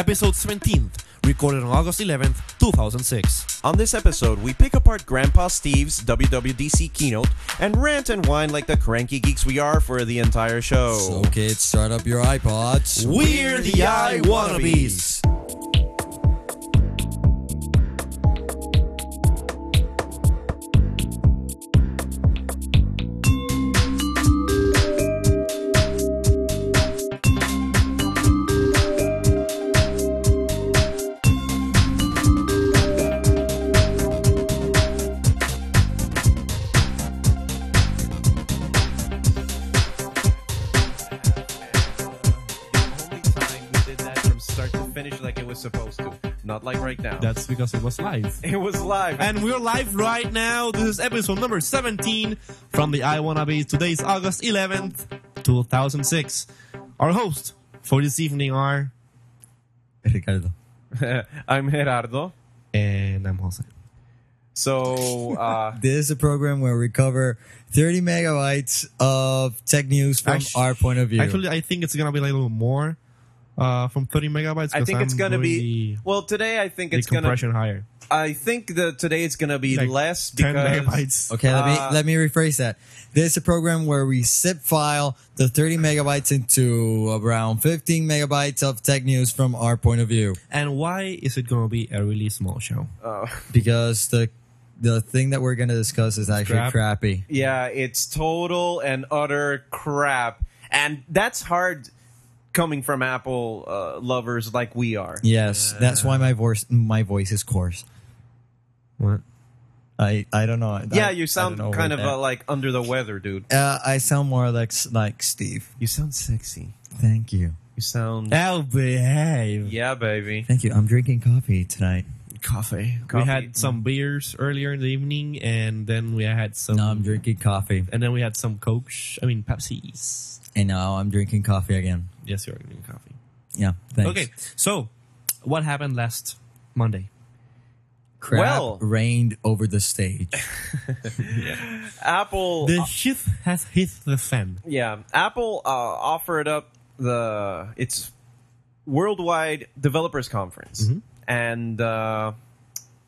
episode 17th, recorded on August 11th, 2006. On this episode, we pick apart Grandpa Steve's WWDC keynote and rant and whine like the cranky geeks we are for the entire show. So kids, start up your iPods. We're the I Wannabes. Right now. That's because it was live. it was live. And we're live right now. This is episode number 17 from the I Wannabes. Today is August 11th, 2006. Our hosts for this evening are. Ricardo. I'm Gerardo. And I'm Jose. So, uh, This is a program where we cover 30 megabytes of tech news from Actu- our point of view. Actually, I think it's gonna be a little more uh, from 30 megabytes. I think it's I'm gonna doing be. the, Well, today I think it's gonna. compression higher. I think that today it's gonna be Like less 10 megabytes. okay, let me Uh, let me rephrase that. This is a program where we zip file the 30 megabytes into around 15 megabytes of tech news from our point of view. And why is it gonna be a really small show? Uh, Because the the thing that we're gonna discuss is actually Crap. crappy. yeah, it's total and utter crap, and that's hard coming from Apple uh, lovers like we are. Yes, that's why my voice my voice is coarse. What? I I don't know. Yeah, I- you sound kind of uh, like under the weather, dude. Uh, I sound more like like Steve. You sound sexy. Thank you. You sound. Oh, behave. Yeah, baby. Thank you. I'm drinking coffee tonight. Coffee. We had some beers earlier in the evening, and then we had some. No, I'm drinking coffee, And then we had some Coke. I mean, Pepsis. and now I'm drinking coffee again. Yes, you're drinking coffee. Yeah. Thanks. Okay, so what happened last Monday? Crap Well- rained over the stage. Apple. The shit has hit the fan. yeah, Apple uh, offered up the its worldwide developers conference, Mm-hmm. and uh,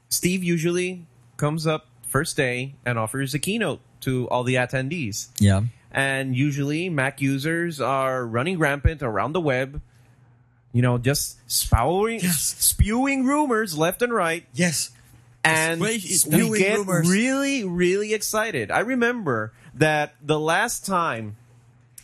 Steve usually comes up first day and offers a keynote to all the attendees. yeah. And usually Mac users are running rampant around the web. You know, just spouting, Yes. spewing rumors left and right, Yes. and we get rumors. really, really excited. I remember that the last time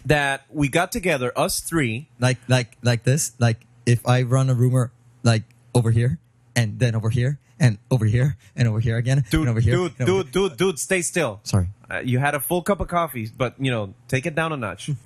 that we got together, us three, Like like like this. Like if I run a rumor like over here and then over here and over here and over here again dude, and over here. dude, and over dude, dude, dude, stay still. Sorry. Uh, you had a full cup of coffee, but you know, take it down a notch.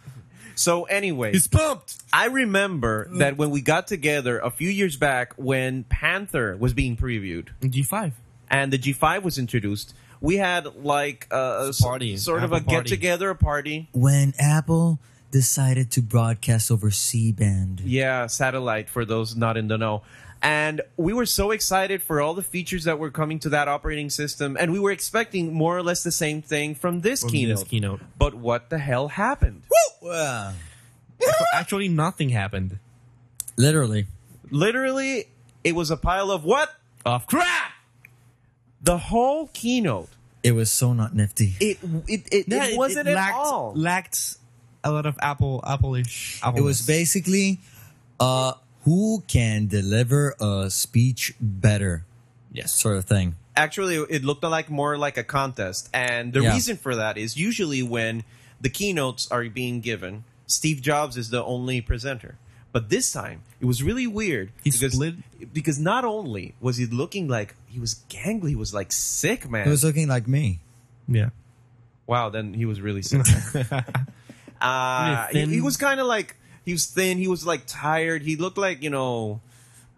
so anyway, He's pumped. I remember that when we got together a few years back when Panther was being previewed G5. and the G5 was introduced, we had like a, a party. sort of a Apple get together, a party. When Apple decided to broadcast over C band. Yeah, satellite for those not in the know. And we were so excited for all the features that were coming to that operating system, and we were expecting more or less the same thing from this From keynote. this keynote. But what the hell happened? Wow. Actually, nothing happened. Literally. Literally, it was a pile of what? Of crap. The whole keynote. It was so not nifty. It it it, Yeah, it wasn't at lacked, all. Lacked a lot of Apple, Apple-ish. It was basically uh who can deliver a speech better yes. sort of thing. Actually, it looked like more like a contest, and the Yeah. reason for that is usually when the keynotes are being given, Steve Jobs is the only presenter. But this time, it was really weird He because split- because not only was he looking like he was gangly, he was like sick, man. He was looking like me. Yeah. wow, then he was really sick. uh, he, he was kind of like he was thin. He was like tired. He looked like you know,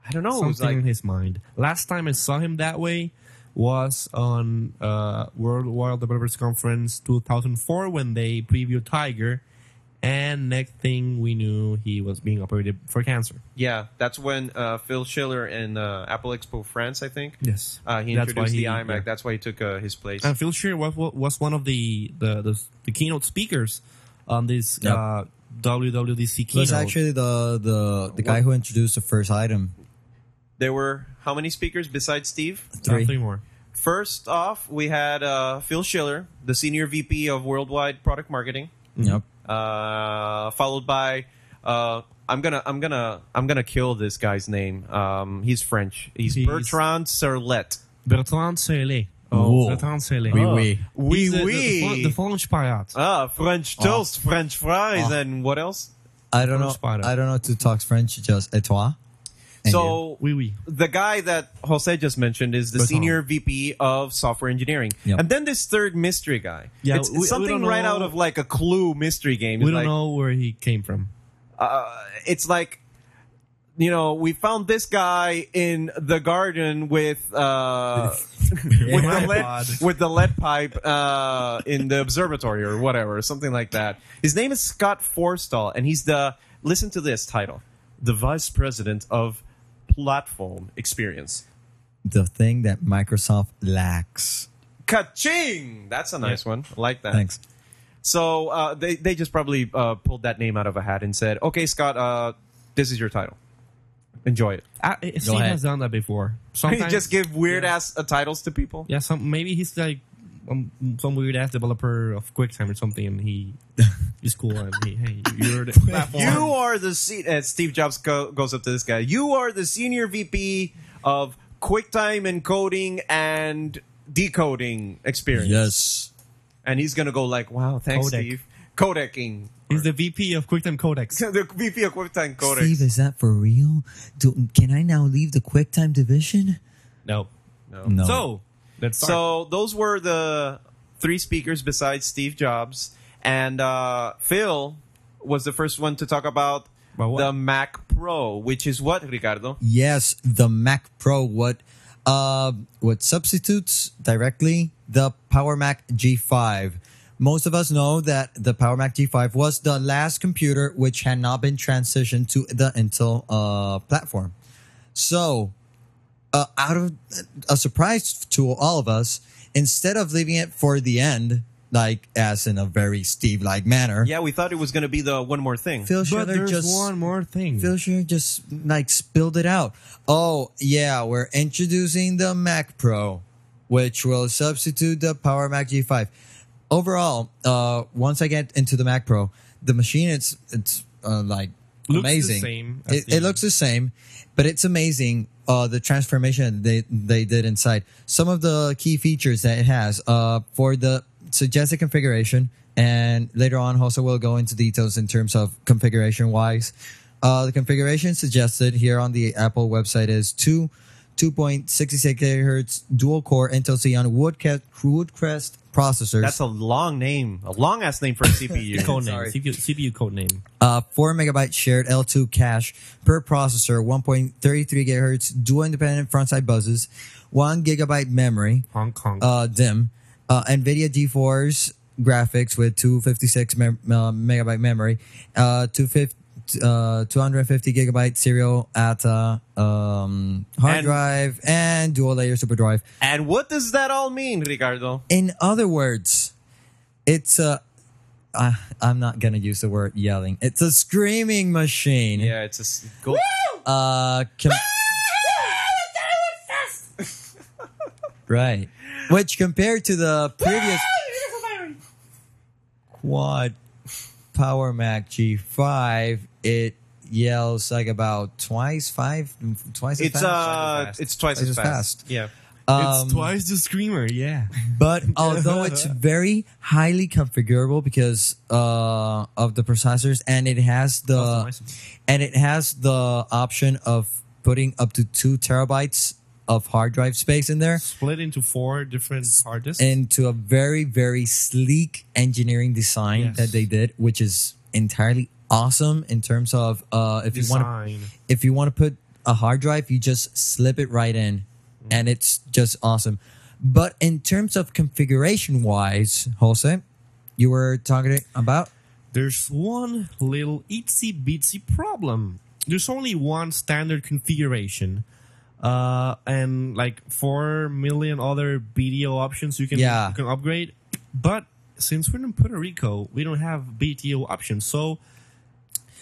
I don't know. It was Something like in his mind. Last time I saw him that way was on uh, World World Developers Conference 2004 when they previewed Tiger, and next thing we knew, he was being operated for cancer. Yeah, that's when uh, Phil Schiller in uh, Apple Expo France, I think. Yes, Uh, he That's introduced why the he- iMac. yeah. That's why he took uh, his place. And Phil Schiller was was one of the the, the, the keynote speakers on this Yep. WWDC It was actually the the the guy who introduced the first item. There were how many speakers besides Steve? Uh, Three. three more. First off, we had uh, Phil Schiller, the senior VP of Worldwide Product Marketing, Yep. uh, followed by uh, I'm gonna I'm gonna I'm gonna kill this guy's name. Um, he's French. He's, He's- Bertrand Serlet. Bertrand Selé. Oh. Bertrand Selé. Oui, oui. Oui, He's the, the, oui. the, the French pirate. Ah, French toast, French fries, and what else? I don't know. French spider. I don't know to talk French. Just et toi. And so Oui, oui. the guy that Jose just mentioned is the Bertrand. senior VP of software engineering, Yep. and then this third mystery guy. Yeah, it's, we- we something don't right know- out of like a Clue mystery game. We It's don't like, know where he came from. uh, it's like you know we found this guy in the garden with uh with the lead with the lead pipe uh in the observatory or whatever something like that his name is scott forstall and he's the listen to this title the vice president of platform experience the thing that Microsoft lacks. Ka-ching! That's a nice one. I like that. Thanks. So uh, they they just probably uh, pulled that name out of a hat and said, "Okay, Scott, uh, this is your title. Enjoy it." Uh, Steve ahead. has done that before. You Sometimes just give weird ass uh, titles to people. Yeah, some maybe he's like um, some weird ass developer of QuickTime or something, and he is cool. And he, hey, you're the platform. You are the se- uh, Steve Jobs go- goes up to this guy. You are the senior VP of QuickTime encoding and decoding experience. Yes. and he's gonna go like, "Wow, thanks, Codec. Steve." Codecing. He's the VP of QuickTime Codecs. the VP of QuickTime Codecs. Steve, is that for real? Do, can I now leave the QuickTime division? No. No. No. So let's start. So those were the three speakers besides Steve Jobs, and uh, Phil was the first one to talk about About the Mac Pro, which is what Ricardo. Yes, the Mac Pro. What uh what substitutes directly the Power Mac G5. Most of us know that the Power Mac G5 was the last computer which had not been transitioned to the Intel uh, platform. So, uh, out of a surprise to all of us, instead of leaving it for the end, like as in a very Steve-like manner, Yeah, we thought it was going to be the one more thing. Phil but Schiller there's just one more thing. Phil Schiller just like spilled it out. Oh yeah, we're introducing the Mac Pro, which will substitute the Power Mac G5. Overall, uh, once I get into the Mac Pro, the machine it's it's uh, like Looks the amazing. same It, it looks the same, but it's amazing. Uh, the transformation they they did inside. Some of the key features that it has. Uh, for the suggested configuration, and later on, also we'll go into details in terms of configuration wise. Uh, the configuration suggested here on the Apple website is two. 2.66 gigahertz dual core Intel Xeon Woodcrest, Woodcrest processors. That's a long name, a long ass name for a CPU. code name. Sorry. CPU, CPU code name. uh, 4 megabyte shared L2 cache per processor, 1.33 gigahertz dual independent front side buses, 1 gigabyte memory, Hong Kong. uh, DIMM, uh, NVIDIA GeForce graphics with 256 mem- uh, megabyte memory, uh, 250, uh, 250 gigabyte serial ATA um, hard And- drive, and dual layer super drive. and what does that all mean, Ricardo? In other words, it's a. Uh, I'm not gonna use the word yelling. It's a screaming machine. Yeah, it's a go. Uh, com- right. Which compared to the previous quad Power Mac G5, it yells like about twice, five, twice as It's fast. uh, fast. it's twice Twice as as fast. fast. Yeah. Um, it's twice the screamer. Yeah. but although it's very highly configurable because uh, of the processors and it has the and it has the option of putting up to two terabytes of hard drive space in there Split into four different hard disks. into a very very sleek engineering design Yes. that they did which is entirely awesome in terms of uh, if you want to if you want to put a hard drive, you just slip it right in, and it's just awesome. But in terms of configuration wise, Jose, you were talking about There's one little itsy bitsy problem. There's only one standard configuration, uh, and like four million other BTO options you can Yeah. you can upgrade. But since we're in Puerto Rico, we don't have BTO options. So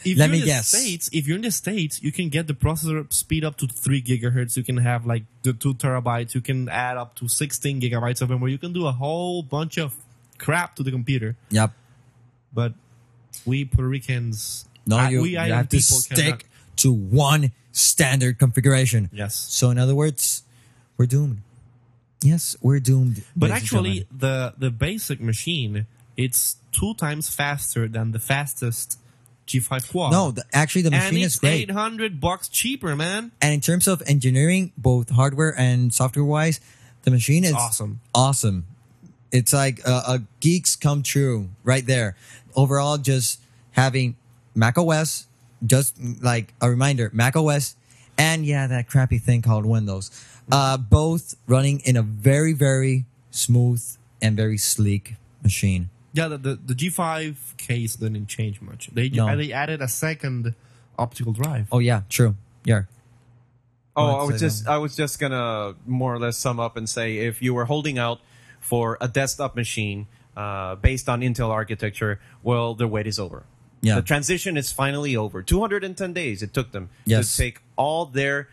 If Let you're me in the guess. States, if you're in the states, you can get the processor speed up to three gigahertz. You can have like the two terabytes. You can add up to sixteen gigabytes of memory. You can do a whole bunch of crap to the computer. Yep. But we Puerto Ricans, No, I- you, we you have to stick cannot- to one standard configuration. Yes. So in other words, we're doomed. Yes, we're doomed. But actually, the the basic machine it's two times faster than the fastest G5 Quad. no, the, actually the machine is great. eight hundred bucks cheaper, man. And in terms of engineering, both hardware and software wise, the machine is awesome. Awesome. It's like a, a geeks come true right there. Overall, just having Mac OS, just like a reminder, Mac OS, and yeah, that crappy thing called Windows, uh, both running in a very, very smooth and very sleek machine. Yeah, the, the, the G5 case didn't change much. They No. they added a second optical drive. Oh yeah, true. Yeah. Oh, I'd I was say just I was just gonna more or less sum up and say if you were holding out for a desktop machine uh, based on Intel architecture, well, the wait is over. Yeah. The transition is finally over. 210 days it took them Yes. to take all their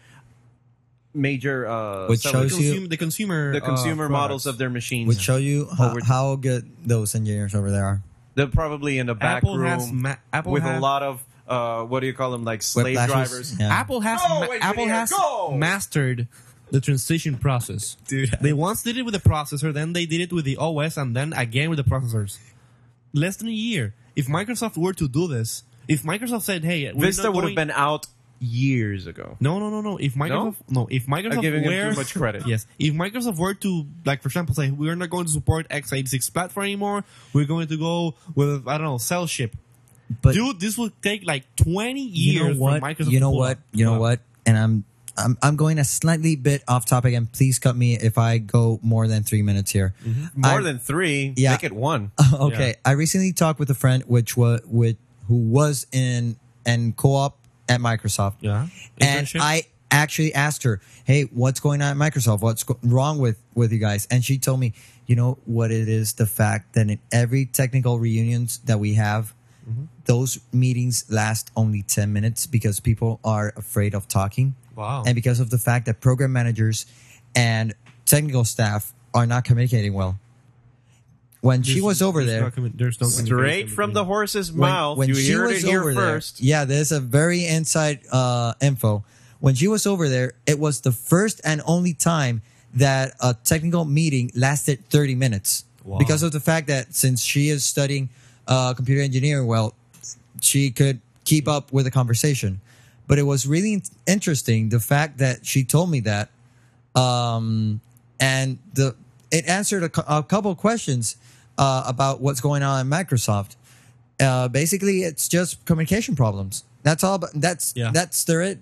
major uh, Which sellers- shows you- the consumer the uh, consumer models of their machines. Would show you how, how good those engineers over there are. They're probably in a back Apple room ma- Apple with a lot of uh, what do you call them like slave Whiplashes? drivers. Yeah. Apple has Go, ma- Apple engineer, has go! mastered the transition process. Dude. They once did it with the processor, then they did it with the OS, and then again with the processors. Less than a year. If Microsoft were to do this, if Microsoft said, "Hey, Vista would have been out years ago. No, no, no, no. If Microsoft, no, if Microsoft giving him were too much credit. yes, if Microsoft were to, like, for example, say we're not going to support x86 platform anymore, we're going to go with I don't know, Cell chip. But Dude, this would take like 20 years you know what? for Microsoft. you know what? You know what? And I'm I'm I'm going a slightly bit off topic, and please cut me if I go more than three minutes here. Mm-hmm. More I- than three. Yeah. Make it one. okay, Yeah. I recently talked with a friend which was with who was in and co-op at Microsoft. Yeah. and I actually asked her, "Hey, what's going on at Microsoft? What's go- wrong with with you guys?" And she told me, "You know what it is? The fact that in every technical reunions that we have, Mm-hmm. those meetings last only ten minutes because people are afraid of talking, Wow. and because of the fact that program managers and technical staff are not communicating well." When she was over there, there's no Straight from the horse's mouth. when you she was it here over first. there. Yeah, there's a very inside uh, info. When she was over there, it was the first and only time that a technical meeting lasted 30 minutes Wow. because of the fact that since she is studying uh, computer engineering, well, she could keep up with the conversation. But it was really interesting the fact that she told me that, um, and the it answered a, a couple of questions uh, about what's going on in Microsoft. Uh, basically, it's just communication problems. That's all. But that's Yeah. that's their it.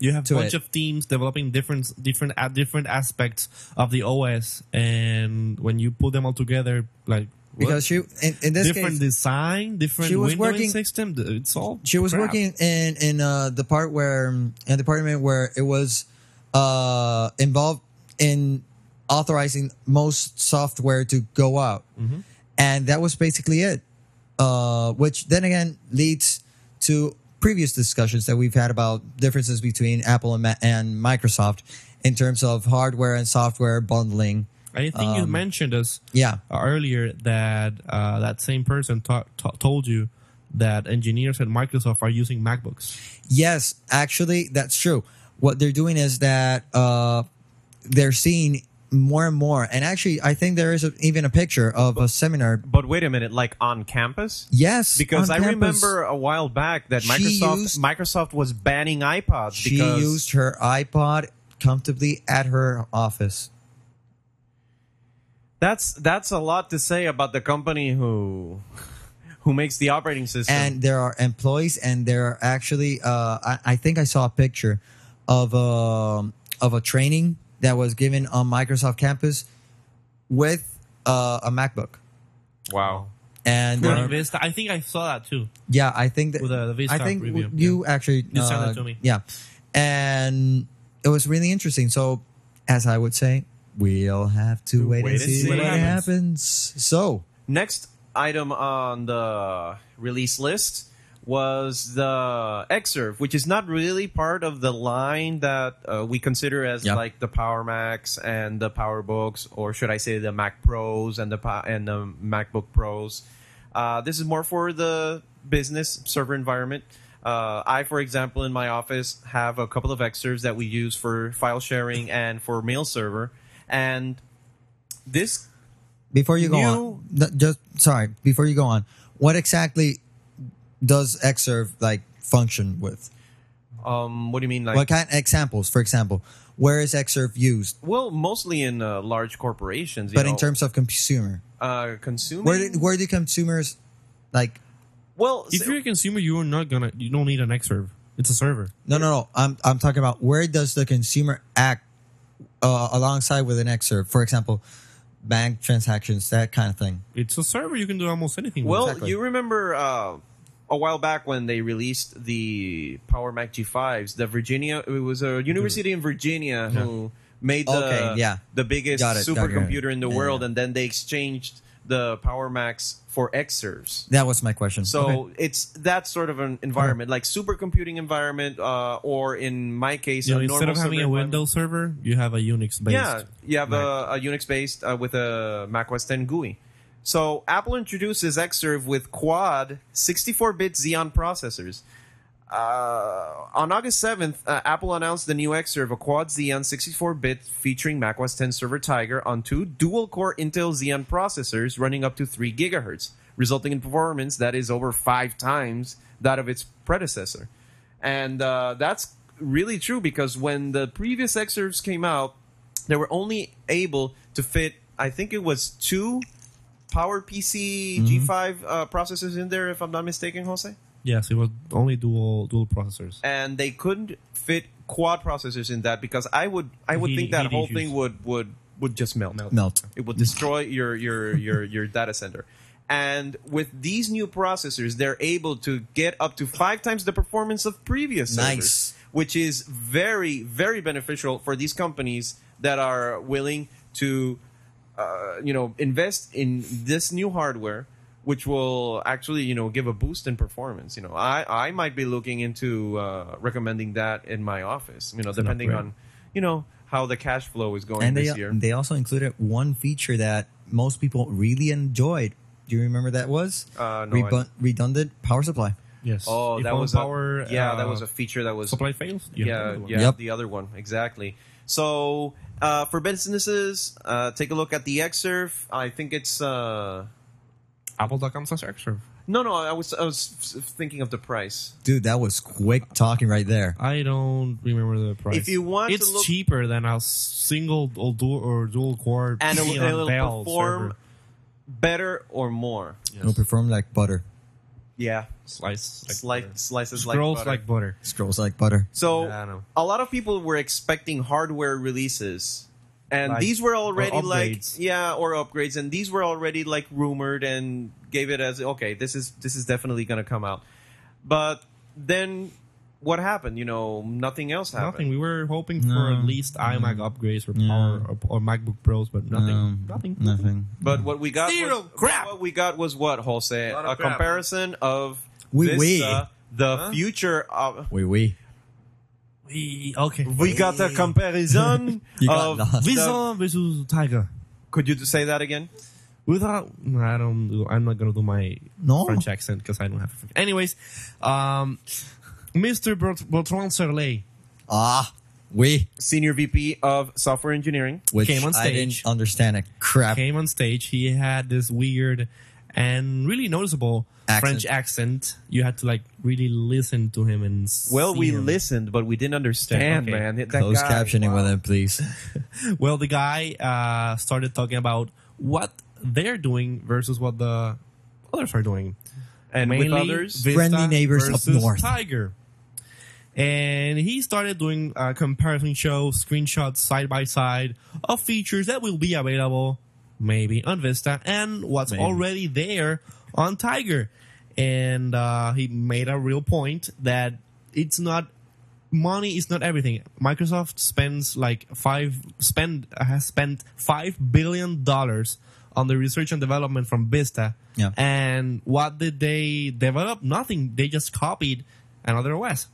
You have a bunch it. of teams developing different different uh, different aspects of the OS, and when you put them all together, like what? Because she in, in this different case design, different she was windowing working- system. It's all she was crap. working in in uh, the part where in the department where it was uh, involved in authorizing most software to go out, and that was basically it. Uh, which then again leads to previous discussions that we've had about differences between Apple and, Ma- and Microsoft in terms of hardware and software bundling. I think you Um, mentioned us Yeah, earlier that uh, that same person ta- ta- told you that engineers at Microsoft are using MacBooks. Yes, actually, that's true. What they're doing is that uh, they're seeing more and more, and actually, I think there is a, even a picture of a seminar. But wait a minute, like on campus? Yes, Because I campus, remember a while back that Microsoft used- Microsoft was banning iPods she used her iPod comfortably at her office. that's that's a lot to say about the company who who makes the operating system. and there are employees and there are actually uh, I, I think i saw a picture of a of a training that was given on microsoft campus with uh, a macbook wow. and uh, Vista. I think I saw that too. yeah i think that With the- the Vista i think review, you actually You sent uh, it to me. yeah and it was really interesting so as i would say we'll have to wait, Wait and and see, see what what happens so Next item on the release list was the Xserve, which is not really part of the line that uh, we consider as like the Power Macs and the PowerBooks, or should I say the Mac Pros and the and the MacBook Pros. Uh, this is more for the business server environment. Uh, I, for example, in my office have a couple of Xserves that we use for file sharing and for mail server, and this Before you go New- on, just sorry. Before you go on, what exactly does Xserve like function with? um, what do you mean like what kind examples? For example, where is Xserve used? Well, mostly in uh, large corporations. you But in terms of consumer, uh, consuming, where do, where do consumers like? well, If so- you're a consumer, you're not gonna. You don't need an Xserve. It's a server. No, no, no. I'm I'm talking about where does the consumer act uh, alongside with an Xserve? For example, bank transactions, that kind of thing. It's a server. You can do almost anything. with. well, exactly. you remember uh, a while back when they released the Power Mac G5s, the Virginia. It was a university in Virginia who made the Okay, yeah. the biggest supercomputer in the Yeah, world, and then they exchanged the Power Macs for Xserves. That was my question. So it's that sort of an environment, like supercomputing environment, uh, or in my case, You know, a instead normal of having a. Windows server, you have a Unix based. Yeah, you have a, a Unix based uh, with a Mac OS 10 GUI. So Apple introduces Xserve with quad 64-bit Xeon processors. Uh, on August 7th, uh, Apple announced the new Xserve, a quad Xeon 64-bit featuring macOS 10 Server Tiger on two dual-core Intel Xeon processors running up to 3 gigahertz, resulting in performance that is over five times that of its predecessor. And uh, that's really true because when the previous Xserves came out, they were only able to fit, I think it was two PowerPC G5 uh, processors in there, if I'm not mistaken, Jose. Yes, it was only dual dual processors. And they couldn't fit quad processors in that because I would I would Heat- think that whole issues. thing would would would just melt. Melt. It would destroy your your your your data center. And with these new processors, they're able to get up to five times the performance of previous servers, Nice. which is very very beneficial for these companies that are willing to, uh, you know, invest in this new hardware, which will actually you know give a boost in performance. You know, I I might be looking into uh, recommending that in my office. You know, an depending on you know how the cash flow is going and they this year. they also included one feature that most people really enjoyed. Do you remember that was Uh, no, Rebu- redundant power supply? Yes. Oh, If that was power. a, yeah, that uh, was a feature that was supply fails. you have yeah, another one. yeah, Yep. the other one exactly. So uh, for businesses, uh, take a look at the Xserve. I think it's uh, Apple.com slash Xserve. no, no. I was I was thinking of the price. Dude, that was quick talking right there. I don't remember the price. If you want to it's look- cheaper than a single or dual or dual core And it will- Xeon it'll perform server. Better or more? It'll perform like butter. Yeah, Slice like Slice, butter. slices like Scrolls butter. like butter. Scrolls like butter. So Yeah, I know. a lot of people were expecting hardware releases, and Like- these were already like upgrades. yeah, or upgrades, and these were already like rumored and gave it as okay, this is this is definitely going to come out. But then what happened? You know, nothing else happened. Nothing. We were hoping for at least iMac mm. upgrades or Yeah. power or, or MacBook Pros, but nothing. No, nothing. Nothing. But what we got Zero was crap. What we got was what Jose? Lot A of crap. comparison of Oui, Vista, oui. the future of. we wee. We, okay. We got a comparison You got of. lost. Vista versus Tiger. Could you say that again? Without, I don't. Do, I'm not gonna do my No. French accent because I don't have. A, anyways, um, Mr. Bert- Bertrand Serlet Ah, we. Senior VP of Software Engineering. Which Came on stage. I didn't stage. understand a crap. came on stage. He had this weird and really noticeable Accent. French accent. You had to like really listen to him and. Well, see we him. listened, but we didn't understand, Okay. man. That Closed guy, captioning wow. with him, please. Well, the guy uh, started talking about what they're doing versus what the others are doing. And with others, Vista Friendly neighbors up north. Tiger. And he started doing uh, comparison show screenshots side by side of features that will be available maybe on Vista and what's Maybe. already there on Tiger. And uh, he made a real point that it's not money is not everything. Microsoft spends like five spend has spent five billion dollars on the research and development from Vista. Yeah. And what did they develop? Nothing. They just copied another OS.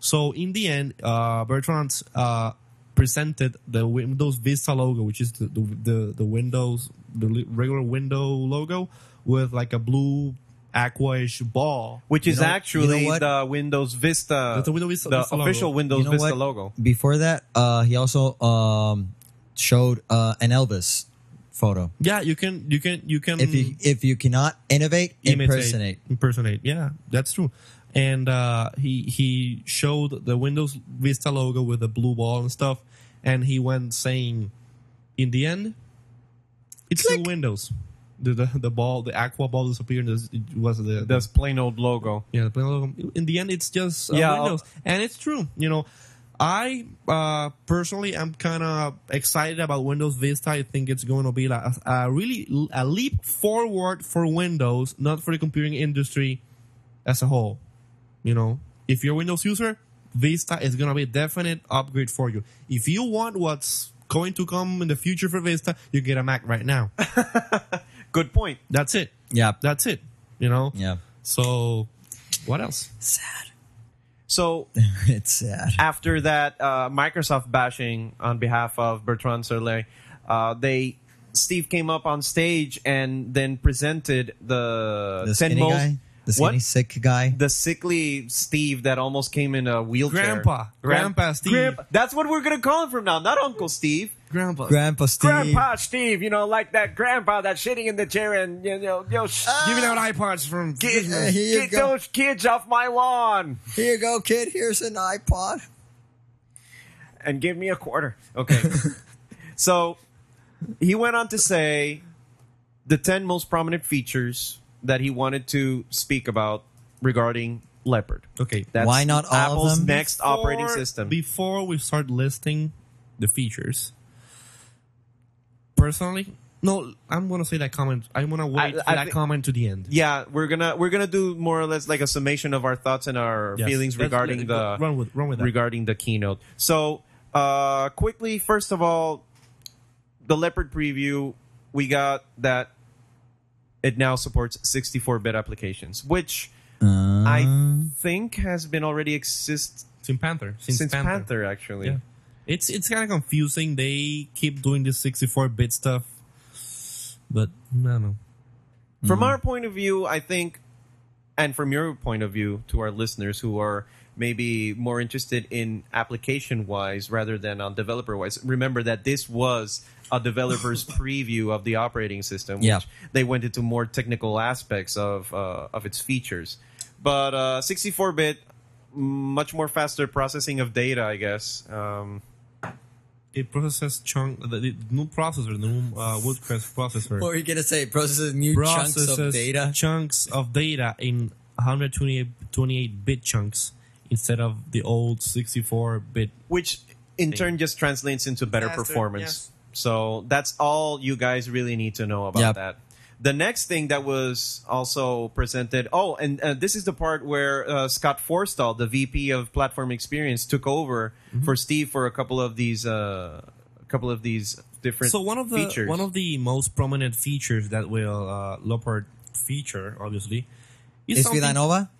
So in the end, uh, Bertrand uh, presented the Windows Vista logo, which is the the, the, the Windows the regular window logo with like a blue aquaish ball. Which You is know- you actually know the Windows Vista, That's the Windows Vista- the Vista logo. official Windows You know Vista what? logo. Before that, uh, he also um, showed uh, an Elvis photo. Yeah, you can you can you can If you if you cannot innovate, imitate, impersonate. impersonate. Yeah, that's true. And uh, he he showed the Windows Vista logo with the blue ball and stuff, and he went saying, in the end, it's still Windows. The, the the ball, the aqua ball disappeared. It was the, the That's plain old logo. yeah, the plain old logo. In the end, it's just uh, Yeah, Windows, and it's true. You know, I uh, personally am kind of excited about Windows Vista. I think it's going to be like a, a really a leap forward for Windows, not for the computing industry as a whole. You know, if you're a Windows user, Vista is going to be a definite upgrade for you. If you want what's going to come in the future for Vista, you get a Mac right now. Good point. That's it. Yeah, That's it. You know. yeah. So, what else? Sad. So it's sad. after that uh, Microsoft bashing on behalf of Bertrand Serlet, uh, they Steve came up on stage and then presented the, The 10 skinny most guy, the skinny what sick guy. the sickly Steve that almost came in a wheelchair. Grandpa. Grandpa Steve. Grandpa. That's what we're gonna call him from now, not Uncle Steve. Grandpa. Grandpa Steve. Grandpa Steve, you know, like that grandpa that's sitting in the chair and you know, you know sh- Giving out iPods from get, Uh, here you get go. those kids off my lawn Here you go, kid. Here's an iPod. and give me a quarter. Okay. so he went on to say the 10 most prominent features that he wanted to speak about regarding Leopard. Okay. That's Why not all of Apple's them? next operating system. Before we start listing the features, personally, no, I'm gonna say that comment. I'm gonna wait I- for I that thi- comment to the end. yeah, we're gonna we're gonna do more or less like a summation of our thoughts and our Yes. feelings Let's- regarding let- the run with run with that. regarding the keynote. So, uh, quickly, first of all, the Leopard preview, we got that it now supports 64-bit applications, which Uh, I think has been already exist Since Panther. Since, since, Panther. Panther. actually. Yeah. It's it's kind of confusing. They keep doing this 64-bit stuff, but no, no. From our point of view, I think, and from your point of view to our listeners who are maybe more interested in application wise rather than on developer wise, remember that this was a developer's preview of the operating system. Which Yeah. They went into more technical aspects of uh, of its features, but uh, 64-bit, much more faster processing of data, I guess. Um, It processes chunk the, the new processor, the new uh, Woodcrest processor. what are you gonna say? Processes new chunks of data. chunks of data in 128 bit chunks instead of the old 64 bit. which in turn just translates into better Faster, performance. yes. So that's all you guys really need to know about Yep. that. The next thing that was also presented. Oh, and uh, this is the part where uh, Scott Forstall, the VP of Platform Experience, took over Mm-hmm. for Steve for a couple of these, uh, a couple of these different So one of the features. one of the most prominent features that will uh, Leopard feature, obviously, is, Is Villanova?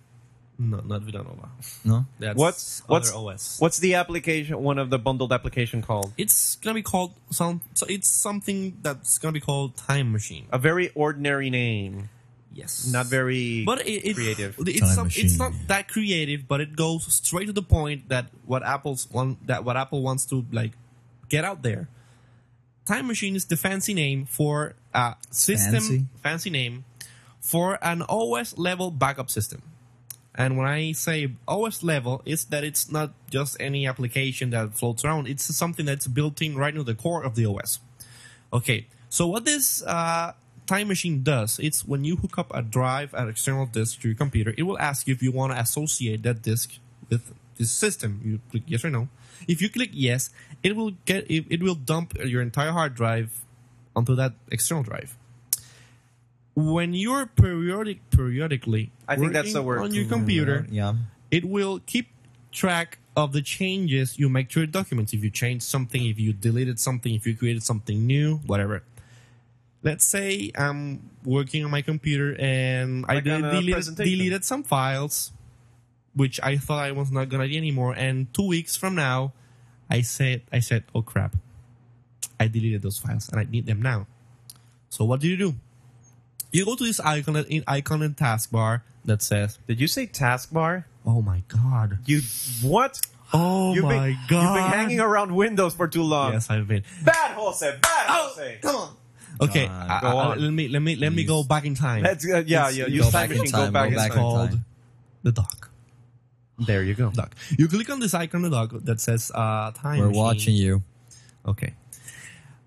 No, not Villanova. No. That's What's- other what's- OS. What's the application? One of the bundled application called It's gonna be called some. So it's something that's gonna be called Time Machine. a very ordinary name, Yes, not very but it, it, creative. It's some, it's not that creative, but it goes straight to the point that what Apple's want that what Apple wants to like get out there. Time Machine is the fancy name for a system Fancy? fancy name for an OS level backup system. And when I say OS level, it's that it's not just any application that floats around. It's something that's built in right into the core of the OS. Okay, so what this uh, time machine does, it's when you hook up a drive, an external disk to your computer, it will ask you if you want to associate that disk with this system. You click yes or no. If you click yes, it will get it, it will dump your entire hard drive onto that external drive. When you're periodic periodically, I think that's the working word. on your computer mm-hmm. Yeah. it will keep track of the changes you make to your documents. If you changed something, if you deleted something, if you created something new, whatever. let's say I'm working on my computer and I Like de- on deleted, deleted some files, which I thought I was not gonna do anymore. And two weeks from now, I said, I said, oh crap, I deleted those files and I need them now. So what do you do? You go to this icon in icon in taskbar that says, Did you say taskbar? "Oh my god, You what? oh You've my been, god." You've been hanging around Windows for too long. Yes, I've been. Bad Jose. Bad Jose. Come on. Okay, God. I- Go I- on. let me let me let me go back in time. Let's, uh, yeah, It's- yeah. go back time in machine. time, Go back go in back it's in time. called time. the dock. There you go. Dock. You click on this icon, the dock, that says uh, time. We're machine. watching you. Okay.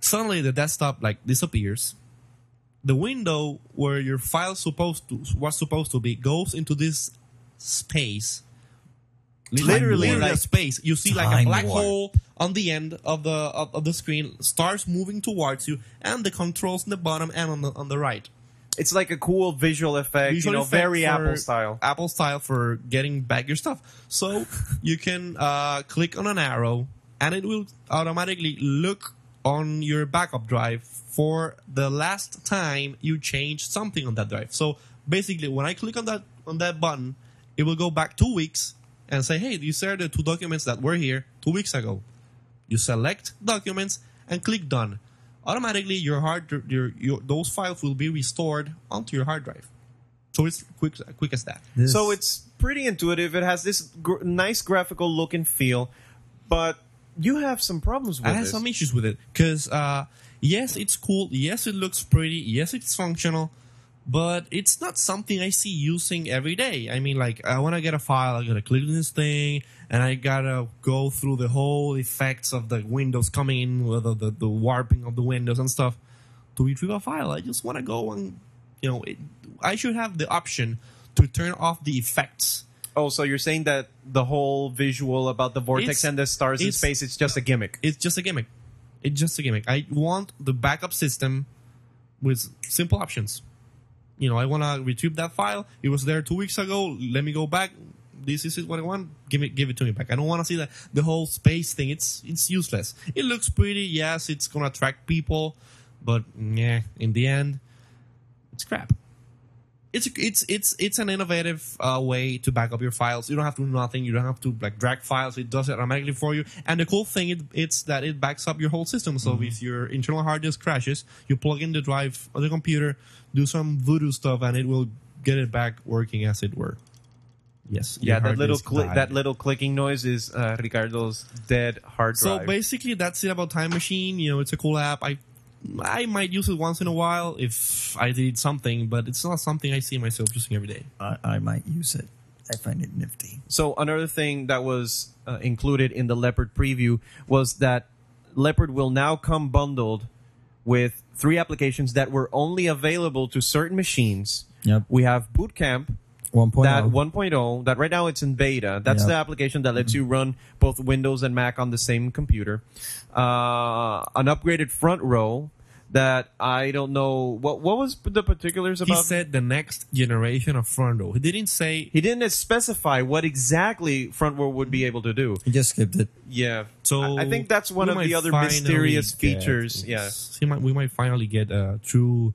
Suddenly, the desktop like disappears. The window where your file supposed to was supposed to be goes into this space. Literally, literally a like- space. You see like a black hole on the end of the of, of the screen starts moving towards you, and the controls in the bottom and on the on the right. It's like a cool visual effect, you know, effect very Apple style. Apple style for getting back your stuff. So you can uh, click on an arrow, and it will automatically look on your backup drive for the last time you changed something on that drive. So basically, when I click on that on that button, it will go back two weeks and say, "Hey, these are the two documents that were here two weeks ago." You select documents and click done. Automatically, your hard your, your those files will be restored onto your hard drive. So it's quick quick as that. This- So it's pretty intuitive. It has this gr- nice graphical look and feel, but you have some problems with it. I have some issues with it because uh, yes, it's cool. Yes, it looks pretty. Yes, it's functional, but it's not something I see using every day. I mean, like I want to get a file, I gotta click this thing, and I gotta go through the whole effects of the windows coming in, with the, the, the warping of the windows and stuff to retrieve a file. I just want to go and you know, it, I should have the option to turn off the effects. Oh, so you're saying that the whole visual about the vortex It's- and the stars in space, it's just a gimmick. It's just a gimmick. It's just a gimmick. I want the backup system with simple options. You know, I want to retrieve that file. It was there two weeks ago. Let me go back. This is what I want. Give it, give it to me back. I don't want to see that the whole space thing. It's it's useless. It looks pretty. Yes, it's gonna attract people, but yeah, in the end, it's crap. It's it's it's it's an innovative uh, way to back up your files. You don't have to do nothing. You don't have to like drag files. It does it automatically for you. And the cool thing it, it's that it backs up your whole system. So if your internal hard disk crashes, you plug in the drive on the computer, do some voodoo stuff, and it will get it back working as it were. Yes. Yeah, that little cli- that little clicking noise is uh, Ricardo's dead hard drive. So basically, that's it about Time Machine. You know, it's a cool app. I I might use it once in a while if I did something, but it's not something I see myself using every day. I, I might use it. I find it nifty. So another thing that was uh, included in the Leopard preview was that Leopard will now come bundled with three applications that were only available to certain machines. Yep. We have Bootcamp, 1.0. that 1.0 that right now it's in beta that's Yep. the application that lets you run both windows and mac on the same computer uh, an upgraded front row that i don't know what what was the particulars about. He said the next generation of front row. He didn't say he didn't specify what exactly front row would be able to do He just skipped it. yeah so. i I think that's one of the other mysterious get- features yeah he might, we might finally get a true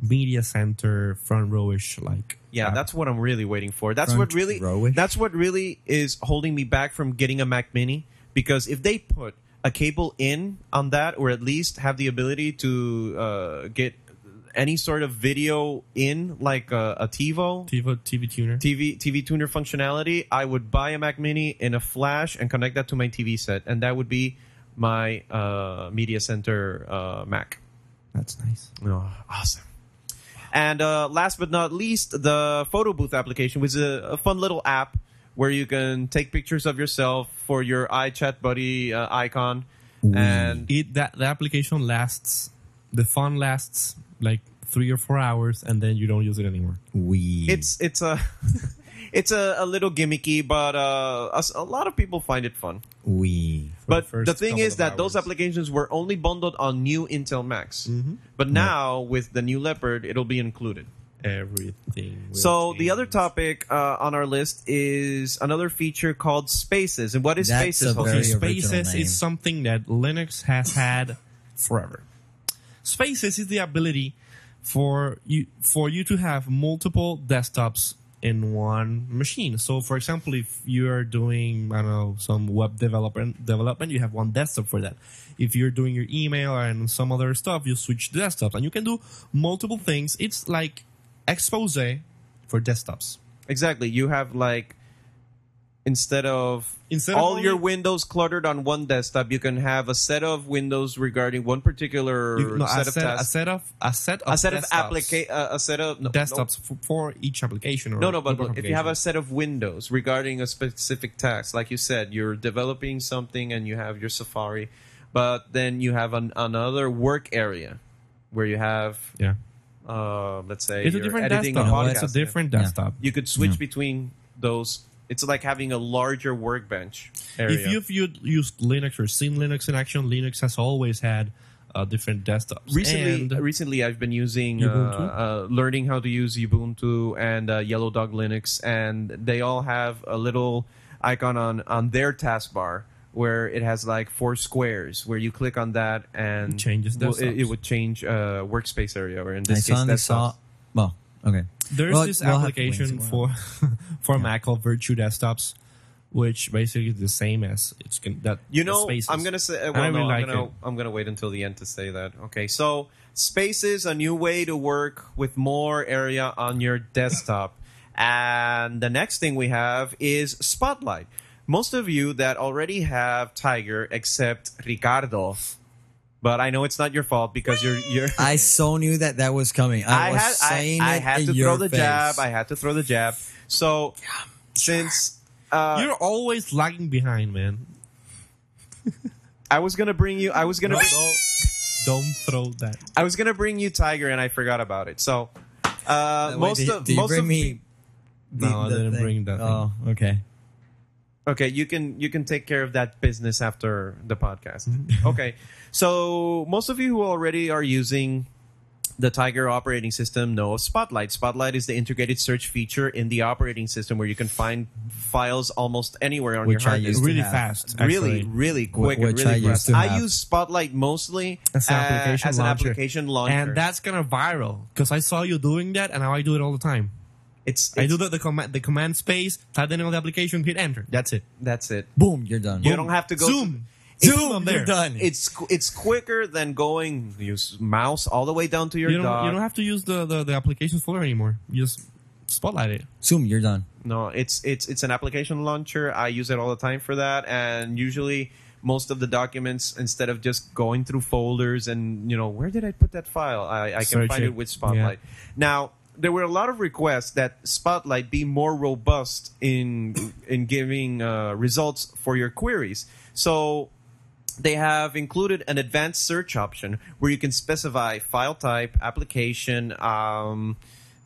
media center front rowish like. Yeah, that's what I'm really waiting for. That's what really rowish? that's what really is holding me back from getting a Mac Mini because if they put a cable in on that or at least have the ability to uh, get any sort of video in like a, a TiVo TV, TV tuner. TV TV tuner functionality, I would buy a Mac Mini in a flash and connect that to my TV set and that would be my uh, media center uh, Mac. That's nice. Oh, awesome. And uh, last but not least, the photo booth application was a, a fun little app where you can take pictures of yourself for your iChat buddy uh, icon. And It that the application lasts, the fun lasts like three or four hours, and then you don't use it anymore. We. it's it's a it's a, a little gimmicky, but uh, a, s- a lot of people find it fun. we. For But first the thing is of that those applications were only bundled on new Intel Macs. But now with the new Leopard, it'll be included. everything. will So the other topic uh, on our list is another feature called Spaces. And what is That's Spaces? a very Okay, original Spaces name. is something that Linux has had forever. Spaces is the ability for you for you to have multiple desktops in one machine. So, for example, if you are doing I don't know some web development development, you have one desktop for that. If you're doing your email and some other stuff, you switch desktops, and you can do multiple things. It's like Exposé for desktops. Exactly. You have like instead of Instead of all only- your windows cluttered on one desktop, you can have a set of windows regarding one particular You- no, set a, of set, a set of a set of A set of desktops- applica- uh, a set of no, no, desktops for, for each application. Or No, no, but look, if you have a set of windows regarding a specific task, like you said, you're developing something and you have your Safari, but then you have an, another work area where you have, yeah, uh, let's say, it's a you're different editing desktop. a know what? it's a podcast. different Yeah. desktop. You could switch between those. It's like having a larger workbench area. If you've used Linux or seen Linux in action, Linux has always had uh, different desktops. recently, And- recently I've been using uh, Ubuntu? uh, learning how to use Ubuntu and uh, Yellow Dog Linux, and they all have a little icon on on their taskbar where it has like four squares where you click on that and It changes well, it, it would change uh, workspace area or in I this case suddenly desktops. saw. Well, okay. There's Well, this we'll have wait application and see for for Mac called Virtue Desktops, which basically is the same as it's con- that. You know, Spaces. I'm gonna say. uh, I really no, like I'm gonna it. I'm gonna wait until the end to say that. Okay, so Spaces, a new way to work with more area on your desktop, and the next thing we have is Spotlight. Most of you that already have Tiger, except Ricardo, but I know it's not your fault because you're you're. I so knew that that was coming. I, I was had I, saying I it had in to your throw the face. jab. I had to throw the jab. So since uh, You're always lagging behind, man. I was gonna bring you, I was gonna. No, don't, don't throw that. I was gonna bring you Tiger, and I forgot about it. So, uh, Wait, most did, of did you most bring of me? the- No, I didn't thing? bring that thing. Oh, okay. Okay, you can you can take care of that business after the podcast. Mm-hmm. okay, so most of you who already are using the Tiger operating system know of Spotlight. Spotlight is the integrated search feature in the operating system where you can find files almost anywhere on Which your I hard disk. used to really have. fast. Really, actually. really quick, which and really I used fast. to I have. use Spotlight mostly As an uh, application as an launcher. application launcher, and that's kind of viral because I saw you doing that, and now I do it all the time. It's, I do the, the command the command space, type the name of the application, hit enter. That's it. that's it. Boom, you're done. You don't have to go Zoom. It's- Zoom. I'm there. You're done. it's it's quicker than going use mouse all the way down to your You don't. dog. You don't have to use the the, the applications folder anymore. You just spotlight it. Zoom, you're done. no, it's it's it's an application launcher. I use it all the time for that, and usually most of the documents instead of just going through folders and you know where did I put that file, I, I can Search find it. it with Spotlight. Now there were a lot of requests that Spotlight be more robust in in giving uh, results for your queries. So they have included an advanced search option where you can specify file type, application. Um,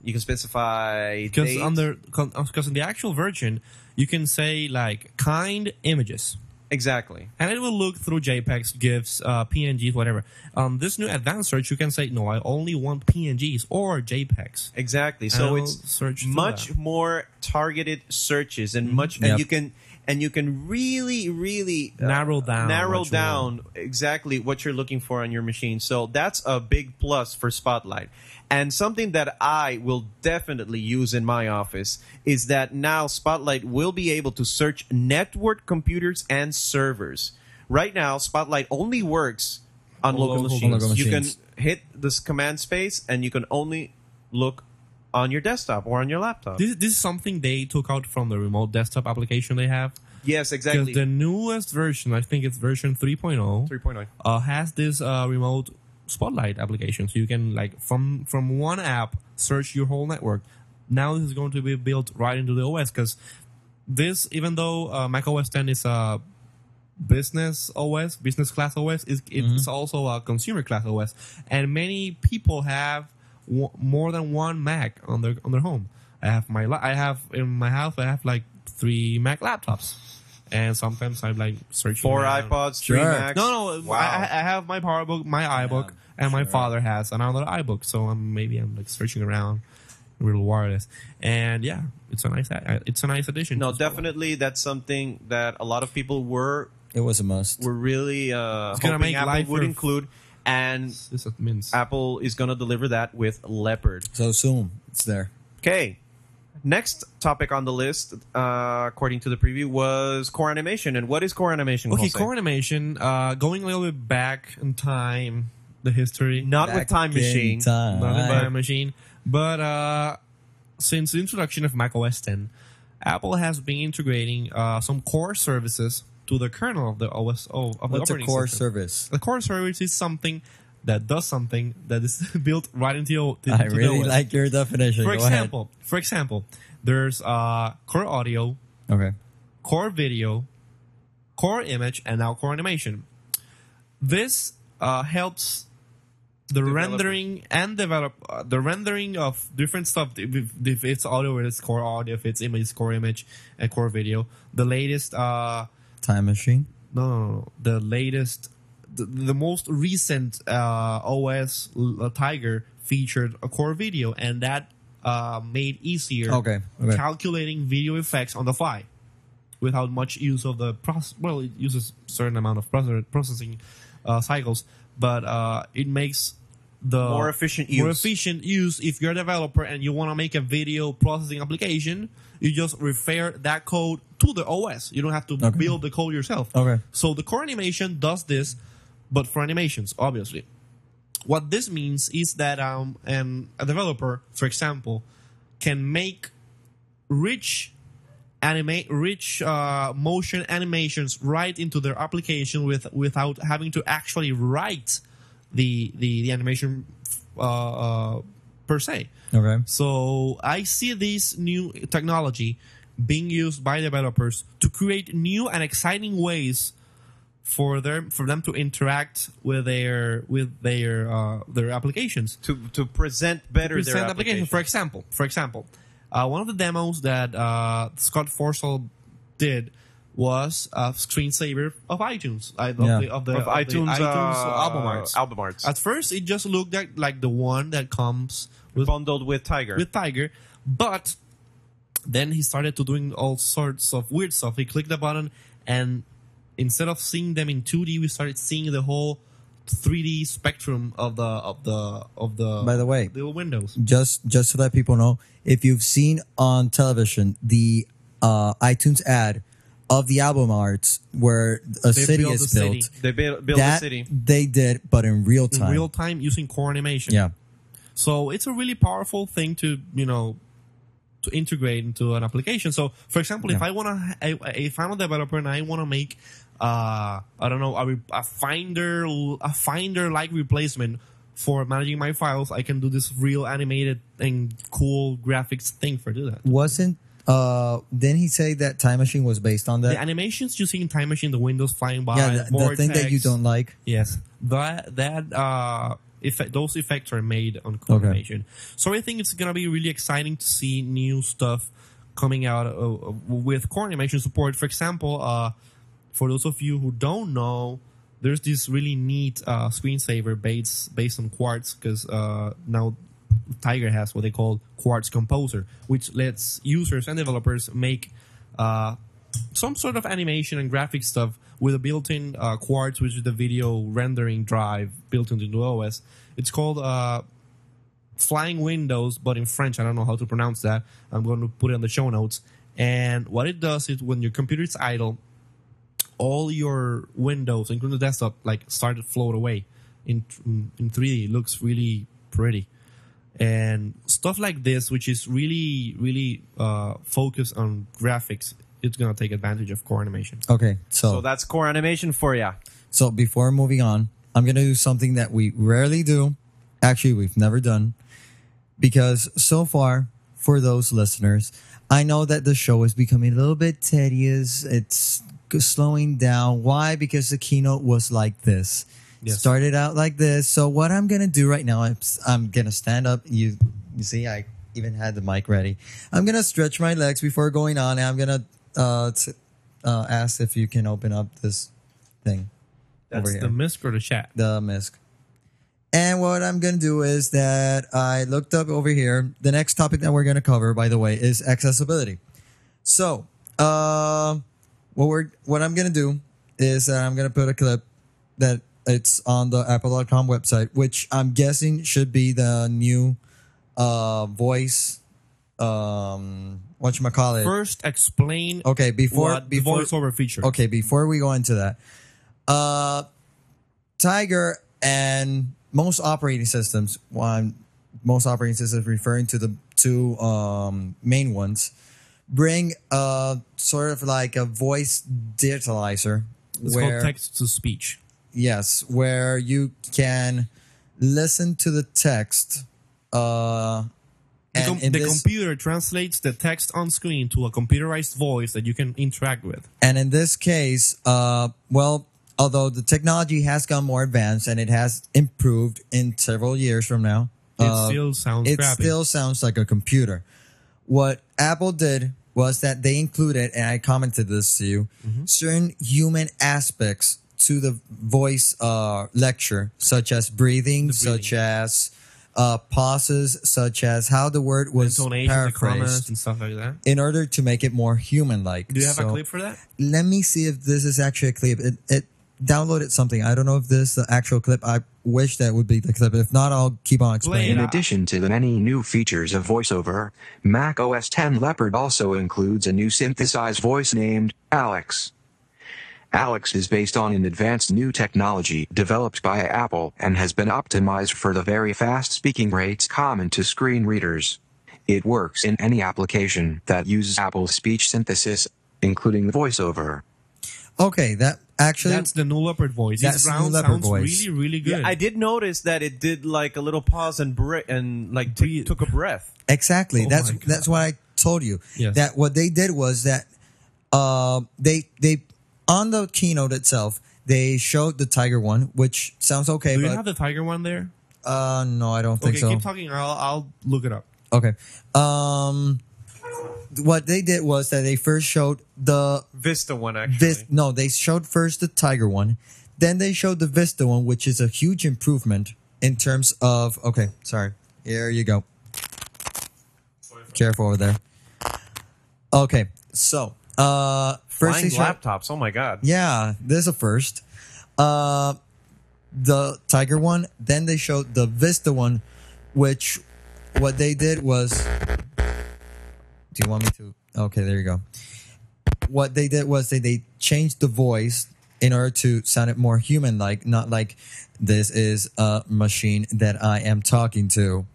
you can specify Because date. under because in the actual version, you can say like kind images. Exactly. and it will look through JPEGs, GIFs, uh, PNGs, whatever. Um, this new advanced search, you can say, no, I only want PNGs or JPEGs. Exactly. So it's much more targeted searches and much, Yep. and you can and you can really, really uh, Narrow down narrow down exactly what you're looking for on your machine. So that's a big plus for Spotlight. And something that I will definitely use in my office is that now Spotlight will be able to search network computers and servers. Right now, Spotlight only works on local, local- machines. local You can hit this command space and you can only look on your desktop or on your laptop. This, this is something they took out from the remote desktop application they have. yes, exactly. the newest version, I think it's version 3.0, 3.0. uh, has this uh, remote spotlight application. So you can, like, from, from one app, search your whole network. Now this is going to be built right into the OS because this, even though uh, Mac OS 10 is a business OS, business class OS, is it's also a consumer class OS, and many people have w- more than one Mac on their on their home. I have my la- I have in my house I have like three Mac laptops, and sometimes I'm like searching Four around. iPods, three Sure. Macs. No, no, Wow. I, I have my PowerBook, my iBook, and my father has another iBook. So I'm maybe I'm like searching around, real wireless, and yeah, it's a nice it's a nice addition. No, to Spotlight. definitely that's something that a lot of people were It was a must. were really uh, gonna hoping make Apple life would for- include. And This is. Apple is going to deliver that with Leopard. So soon it's there. Okay. Next topic on the list, uh, according to the preview, was core animation. And what is core animation? Okay, Jose? core animation. Uh, going a little bit back in time, the history. Not with Time Machine. time. not in Time Machine, but uh, since the introduction of Mac OS 10, Apple has been integrating uh, some core services to the kernel of the OS of the What's a operating core system. service? The core service is something that does something that is built right into your. To, I to the really OS. like your definition. For Go ahead. example, for example, there's uh, core audio, Okay. core video, core image, and now core animation. This uh, helps the rendering and develop uh, the rendering of different stuff. If, if it's audio, it's core audio. If it's image, it's core image and core video. The latest, uh, Time machine. no, no, no, the latest, the, the most recent uh, OS uh, Tiger featured a core video, and that uh, made easier Okay, okay. calculating video effects on the fly without much use of the process. Well, it uses certain amount of process- processing uh, cycles, but uh, it makes the More efficient use. more efficient use. If you're a developer and you want to make a video processing application, you just refer that code to the OS. You don't have to Okay. build the code yourself. Okay. So the core animation does this, but for animations, obviously. What this means is that um, um, a developer, for example, can make rich animate rich uh, motion animations right into their application with without having to actually write the the, the animation uh, uh, per se. Okay. So I see this new technology being used by developers to create new and exciting ways for them for them to interact with their with their uh, their applications. to to present better Present their application. application. For example, for example, uh, one of the demos that uh, Scott Forstall did was a screensaver of iTunes of, Yeah. the, of the of of the iTunes, uh, album arts. album arts. At first, it just looked like, like the one that comes with bundled with Tiger. with Tiger, but then he started to doing all sorts of weird stuff. He clicked the button, and instead of seeing them in 2D, we started seeing the whole 3D spectrum of the of the of the. By the way, the windows. just just to let people know, if you've seen on television the uh, iTunes ad of the album arts where a city built is built, city. they that the city. they did, but in real In time. real time using core animation. yeah. So it's a really powerful thing to you know to integrate into an application. So for example, if I want to, if I'm a developer and I want to make, uh, I don't know, a, re- a finder, a finder like replacement for managing my files, I can do this real animated and cool graphics thing for do that. Wasn't uh didn't he say that Time Machine was based on that. The animations using Time Machine, the windows flying by, yeah, the, the thing that you don't like. Yes, that that uh, effect, those effects are made on core animation. So I think it's gonna be really exciting to see new stuff coming out uh, with core animation support. For example, uh, for those of you who don't know, there's this really neat uh, screensaver based based on Quartz because uh, now Tiger has what they call Quartz Composer, which lets users and developers make uh, some sort of animation and graphic stuff with a built-in uh, Quartz, which is the video rendering drive built into the OS. It's called uh, Flying Windows, but in French. I don't know how to pronounce that. I'm going to put it on the show notes. And what it does is when your computer is idle, all your windows, including the desktop, like start to float away in in 3D. It looks really pretty. And stuff like this, which is really, really uh, focused on graphics, it's gonna take advantage of core animation. Okay, so So that's core animation for you. So before moving on, I'm going to do something that we rarely do. Actually, we've never done. Because so far, for those listeners, I know that the show is becoming a little bit tedious. It's slowing down. Why? Because the keynote was like this. Yes. Started out like this. So what I'm going to do right now, I'm, I'm going to stand up. You, you see, I even had the mic ready. I'm going to stretch my legs before going on. And I'm going to uh, t- uh, ask if you can open up this thing That's the misc or the chat. the misc. And what I'm going to do is that I looked up over here. The next topic that we're going to cover, by the way, is accessibility. So, uh, what we're what I'm going to do is that I'm going to put a clip that It's on the Apple.com website, which I'm guessing should be the new uh, voice. Um, what you call it? First, explain Okay, before before voiceover feature. Okay, before we go into that, uh, Tiger and most operating systems, one most operating systems referring to the two um, main ones, bring uh sort of like a voice digitalizer It's where called text to speech. Yes, where you can listen to the text. Uh, The, com- the this- computer translates the text on screen to a computerized voice that you can interact with. And in this case, uh, well, although the technology has gone more advanced and it has improved in several years from now, It uh, still sounds it crappy. still sounds like a computer. What Apple did was that they included, and I commented this to you, Mm-hmm. certain human aspects to the voice uh, lecture, such as breathing, breathing. such as uh, pauses, such as how the word was the paraphrased, and stuff like that. in order to make it more human-like. Do you have a clip for that? let me see if this is actually a clip. It, it downloaded something. I don't know if this is the actual clip. I wish that would be the clip. If not, I'll keep on explaining. In addition to the many new features of VoiceOver, Mac OS X Leopard also includes a new synthesized voice named Alex. Alex is based on an advanced new technology developed by Apple and has been optimized for the very fast speaking rates common to screen readers. It works in any application that uses Apple's speech synthesis, including VoiceOver. Okay, that actually That's the new leopard voice. That's His the round new leopard sounds voice. really, really good. Yeah, I did notice that it did like a little pause and bre- and like t- took a breath. exactly Oh that's that's what I told you. Yes. That what they did was that uh, they they on the keynote itself they showed the Tiger one, which sounds okay, Do you but have the tiger one there? uh, no, I don't think so. Okay, so. keep talking. I'll, I'll look it up. Okay. Um, what they did was that they first showed the Vista one actually. Vis- no, they showed first the Tiger one, then they showed the Vista one, which is a huge improvement in terms of. Okay, sorry. Here you go. Careful over there. Okay, so uh, first Flying laptops. Oh my god. yeah, this is a first. Uh, the Tiger one, then they showed the Vista one, which what they did was. Do you want me to? Okay, there you go. What they did was they, they changed the voice in order to sound it more human like, not like this is a machine that I am talking to.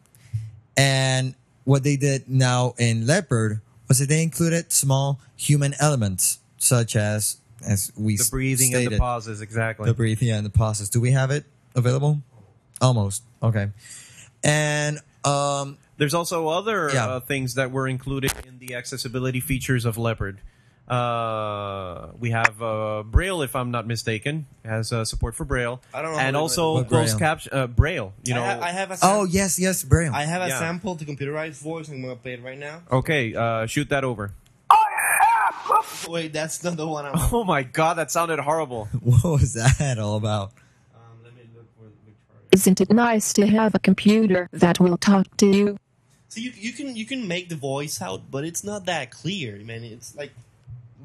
And what they did now in Leopard was that they included small human elements, such as as we The breathing and the pauses exactly. the breathing and the pauses. Do we have it available? Almost. Okay. And um, There's also other Yeah. uh, things that were included in the accessibility features of Leopard. Uh, we have uh, Braille, if I'm not mistaken, It has uh, support for Braille. I don't know and also closed Braille? caption uh, Braille. You know. I, ha- I have a oh yes, yes, Braille. I have a Yeah. sample to computerized voice. I'm gonna play it right now. okay, uh, shoot that over. Wait, that's not the one I'm. Oh my god, that sounded horrible. what was that all about? Um, let me look for Victoria. Isn't it nice to have a computer that will talk to you? So you you can you can make the voice out, but it's not that clear, I mean, It's like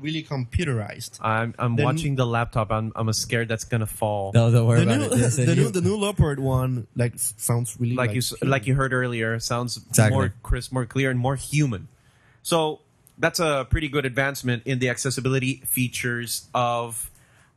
really computerized. I'm I'm The- watching the laptop. I'm I'm scared that's gonna fall. No, don't worry The about new, it. Yes, the new the new leopard one like sounds really like like you s- like you heard earlier, sounds Exactly. more crisp, more clear, and more human. So that's a pretty good advancement in the accessibility features of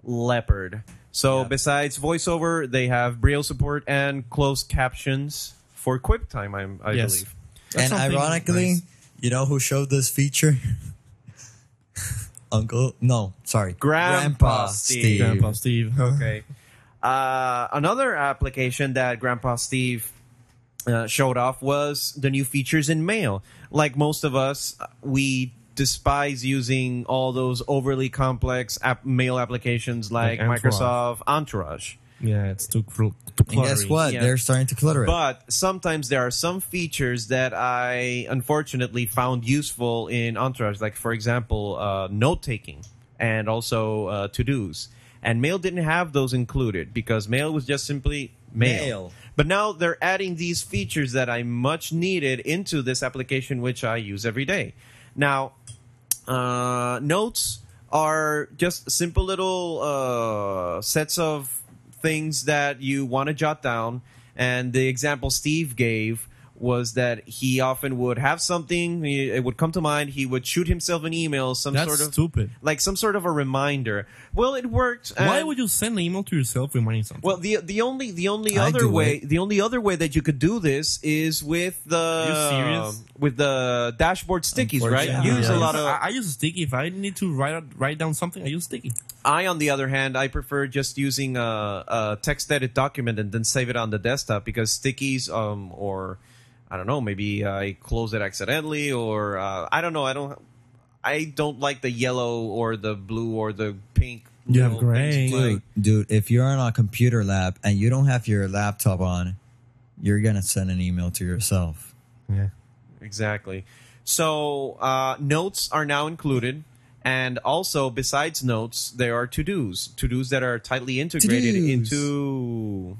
Leopard. So Yeah. besides voiceover, they have Braille support and closed captions for QuickTime. I'm, I Yes. believe. That's and ironically, nice. you know who showed this feature? Uncle? No, sorry, Grandpa Steve. Grandpa Steve. Okay. Uh, another application that Grandpa Steve uh, showed off was the new features in Mail. Like most of us, we despise using all those overly complex app- mail applications like, Like Entourage. Microsoft Entourage. Yeah, it's too, cl- too And guess what? Yeah. They're starting to clutter it. But sometimes there are some features that I unfortunately found useful in Entourage, like for example, uh, note taking and also uh, to dos. And Mail didn't have those included because Mail was just simply Mail. Mail. But now they're adding these features that I much needed into this application, which I use every day. Now, uh, notes are just simple little uh, sets of things that you want to jot down. And the example Steve gave was that he often would have something, he- it would come to mind, he would shoot himself an email, some That's sort of stupid. like some sort of a reminder. Well, it worked. Why would you send an email to yourself reminding something? well, the the only the only I other way it. the only other way that you could do this is with the Are you serious? with the dashboard stickies, right? Unfortunately, Use a lot of I, I use sticky. If I need to write write down something, I use sticky. I, on the other hand, I prefer just using a, a text edit document and then save it on the desktop because stickies, um, or I don't know, maybe I close it accidentally, or uh, I don't know. I don't. I don't like the yellow or the blue or the pink. You have gray. like- Dude, if you're in a computer lab and you don't have your laptop on, you're gonna send an email to yourself. Yeah. Exactly. So uh, notes are now included, and also besides notes, there are to dos. To dos that are tightly integrated To-dos. into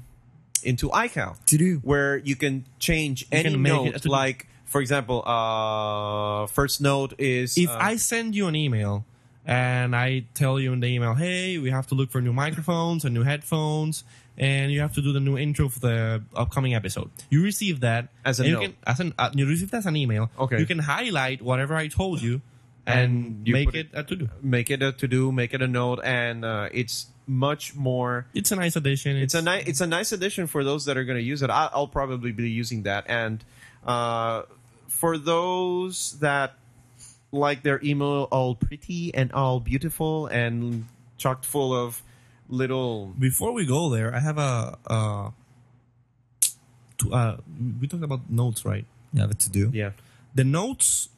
into iCal, To do. where you can change any can make it note. Like for example, uh, first note is If uh, I send you an email and I tell you in the email, hey, we have to look for new microphones and new headphones, and you have to do the new intro for the upcoming episode, you receive that As a and you note. Can, as an, uh, you receive that as an email. Okay. You can highlight whatever I told you and, And you make it, it- a to do. make it a to do, make it a note, and uh, it's much more It's a nice addition. it's a nice it's a nice addition for those that are going to use it. I, I'll probably be using that, and uh, for those that like their email all pretty and all beautiful and chocked full of little. Before we go there, I have a. Uh, to, uh, we talked about notes, right? You have it to do. Yeah, the notes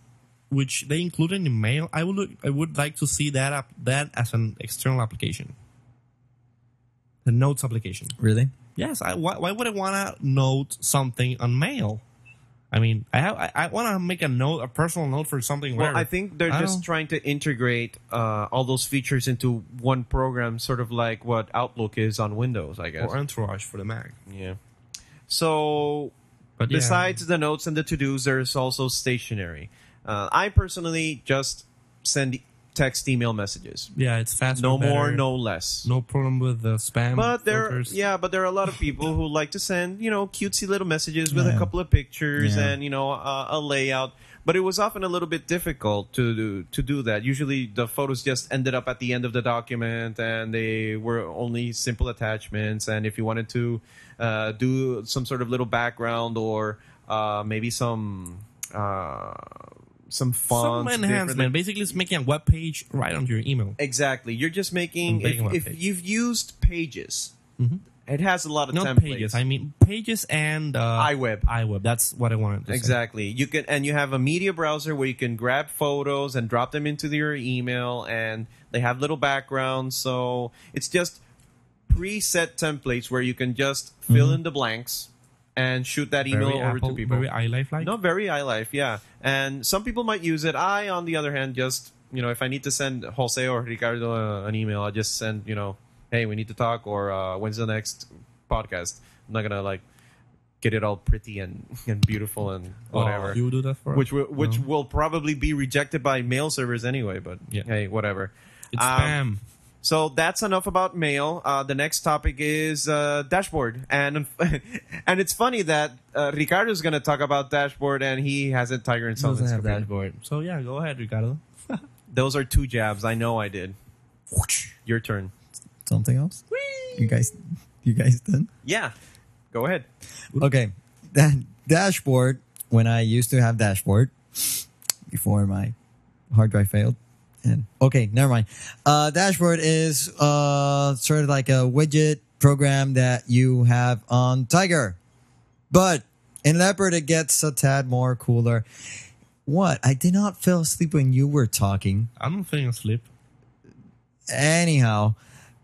which they included in the mail i would look, i would like to see that up that as an external application the notes application Really? yes I, why, why would i want to note something on mail i mean i have i, I want to make a note a personal note for something well, where I think they're I just don't- trying to integrate uh, all those features into one program, sort of like what Outlook is on Windows, I guess. or entourage for the mac yeah. So but yeah. Besides the notes and the to dos, there's also stationery. Uh, I personally just send text email messages. yeah it's faster No more, no less. no problem with the spam But there, filters. yeah, but there are a lot of people who like to send, you know, cutesy little messages with a couple of pictures Yeah. and you know uh, a layout. But it was often a little bit difficult to do, to do that. Usually, the photos just ended up at the end of the document, and they were only simple attachments. And if you wanted to uh, do some sort of little background or uh, maybe some uh, some some enhancement basically it's making a web page right onto your email Exactly. You're just making if, if you've used Pages, it has a lot of not templates. pages i mean pages and uh, iWeb. iweb that's what i wanted to say. Exactly. You can and you have a media browser where you can grab photos and drop them into your email and they have little backgrounds so it's just preset templates where you can just fill in the blanks and shoot that email very over Apple, to people. very iLife like. Not very iLife, yeah. And some people might use it. I, on the other hand, just you know, if I need to send Jose or Ricardo uh, an email, I just send you know, hey, we need to talk, or uh, when's the next podcast? I'm not gonna like get it all pretty and, and beautiful and Oh, whatever. you do that for which us? will, which No. will probably be rejected by mail servers anyway. But Yeah. hey, whatever. it's Um, spam. So that's enough about mail. Uh, the next topic is uh, dashboard, and and it's funny that uh, is going to talk about dashboard, and he hasn't Tiger installed. in Doesn't have dashboard. So yeah, go ahead, Ricardo. Those are two jabs. I know I did. Your turn. Something else? You guys, you guys done? Yeah, go ahead. Okay, that dashboard. When I used to have dashboard before my hard drive failed, and okay, never mind. Uh, dashboard is uh sort of like a widget program that you have on Tiger, but in Leopard it gets a tad more cooler. What? I did not fell asleep when you were talking. I'm not feeling asleep. anyhow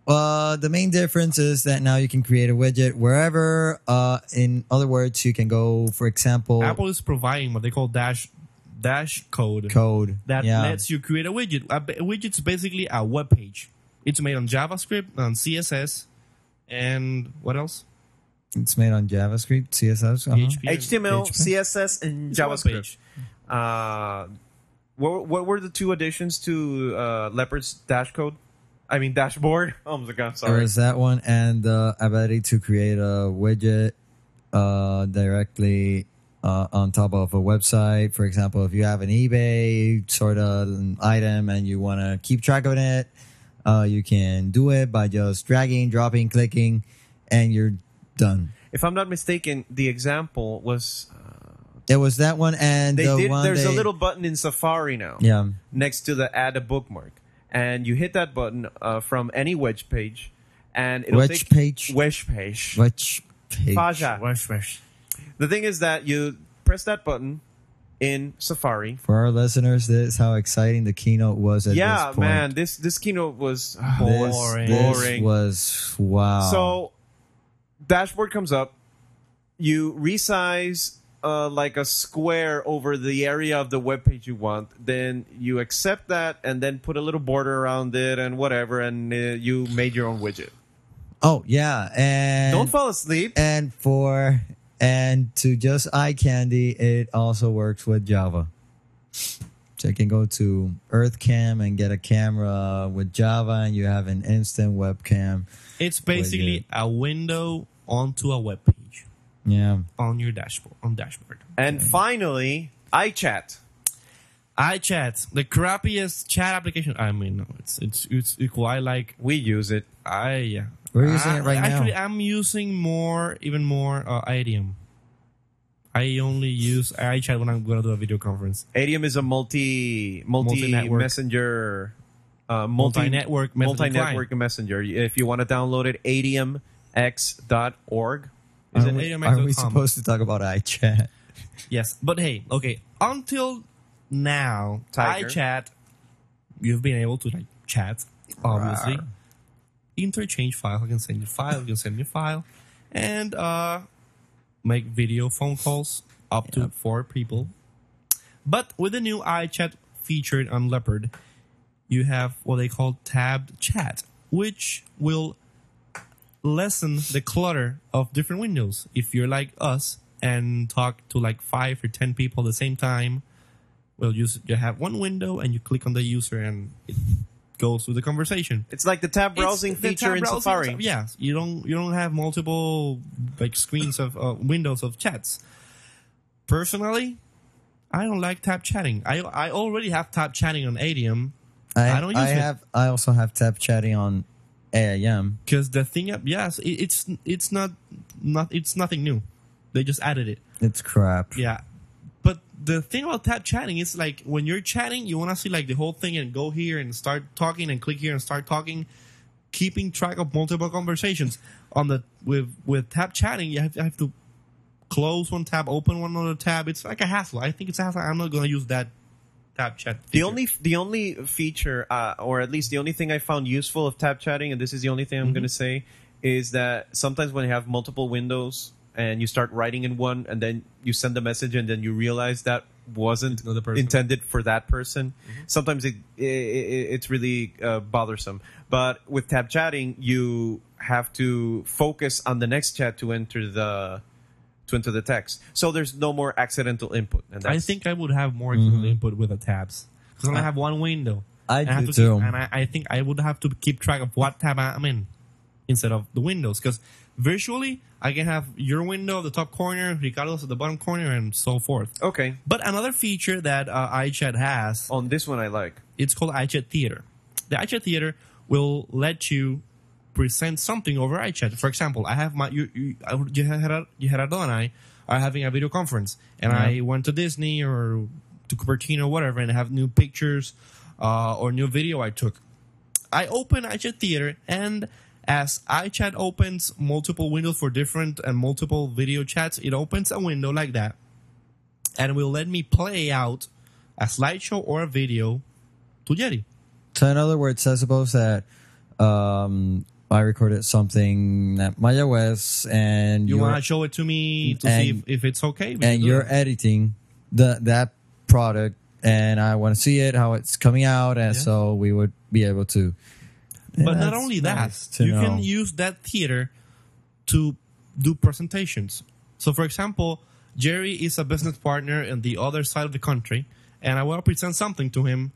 uh the main difference is that now you can create a widget wherever uh in other words you can go for example Apple is providing what they call dash dash code code that yeah lets you create a widget. A b- widget's basically a web page. It's made on JavaScript, on CSS, and what else? it's made on javascript css uh-huh. PHP. HTML, PHP. CSS, and It's JavaScript. page. Uh, what, what were the two additions to uh, Leopard's dash code? I mean dashboard. Oh my god, There sorry. is that one, and the ability to create a widget uh, directly uh, on top of a website. For example, if you have an eBay sort of an item and you want to keep track of it, uh, you can do it by just dragging, dropping, clicking, and you're done. If I'm not mistaken, the example was It was that one, and they the did. one There's a little button in Safari now. yeah. next to the add a bookmark and you hit that button uh, from any wedge page and it'll Wedge take page? wedge page Which page? Faja. Wesh, wesh. The thing is that you press that button in safari For our listeners, this is how exciting the keynote was at yeah this point. man this this keynote was This- boring. This, Boring. was wow. so dashboard comes up you resize uh, like a square over the area of the web page you want then you accept that and then put a little border around it and whatever and uh, you made your own widget oh yeah, and don't fall asleep and for and to just eye candy, it also works with Java. So you can go to EarthCam and get a camera with Java, and you have an instant webcam. It's basically a window onto a web page Yeah, on your dashboard. On dashboard. And finally, iChat. iChat, the crappiest chat application. I mean, no, it's it's it's equal. I like. We use it. I yeah. We're using I- it right now. Actually, I'm using more, even more uh, Adium. I only use iChat when I'm going to do a video conference. Adium is a multi multi Multi-network. messenger, uh, multi Multi-network messaging multi network messenger. If you want to download it, adiumx.org. Is are it? we, AdiumX.com. are we supposed to talk about iChat? Yes, but hey, okay. Until now, Tiger. iChat, you've been able to like chat, obviously. Interchange files. I can send you file. You can send me file, and uh, make video phone calls up to four people. But with the new iChat featured on Leopard, you have what they call tabbed chat, which will lessen the clutter of different windows. If you're like us and talk to like five or ten people at the same time, well, you you have one window and you click on the user and it goes through the conversation. It's like the tab browsing It's the feature tab in browsing Safari. stuff. Yes, you don't you don't have multiple like screens of uh, windows of chats. Personally, I don't like tab chatting. I I already have tab chatting on Adium I, I don't use I it. have. I also have tab chatting on AIM. because the thing yes it, it's it's not not it's nothing new. They just added it. It's crap. Yeah. The thing about tab chatting is like when you're chatting, you want to see like the whole thing and go here and start talking and click here and start talking, keeping track of multiple conversations. On the with with tab chatting, you have, you have to close one tab, open one other tab. It's like a hassle. I think it's a hassle. I'm not gonna use that tab chat. The only the only feature, uh, or at least the only thing I found useful of tab chatting, and this is the only thing I'm Mm-hmm. going to say, is that sometimes when you have multiple windows and you start writing in one, and then you send a message, and then you realize that wasn't intended for that person. Mm-hmm. Sometimes it, it, it it's really uh, bothersome. But with tab chatting, you have to focus on the next chat to enter the to enter the text. So there's no more accidental input. And I think I would have more input with the tabs because I only have one window. I And have do to keep- too. and I, I think I would have to keep track of what tab I'm in instead of the windows because visually I can have your window at the top corner, Ricardo's at the bottom corner, and so forth. okay. But another feature that uh, iChat has, On this one, I like. it's called iChat Theater. The iChat Theater will let you present something over iChat. For example, I have my you you, I- you Gerardo and I are having a video conference, and I went to Disney or to Cupertino whatever, and I have new pictures uh, or new video I took. I open iChat Theater, and as iChat opens multiple windows for different and multiple video chats, it opens a window like that, and will let me play out a slideshow or a video to Jerry. So in other words, I suppose that um, I recorded something at West, and You want to show it to me to And- see if, if it's okay? And you're that. editing the that product, and I want to see it how it's coming out, and Yeah. so we would be able to. But not only that, nice you know. can use that theater to do presentations. So, for example, Jerry is a business partner in the other side of the country, and I want to present something to him.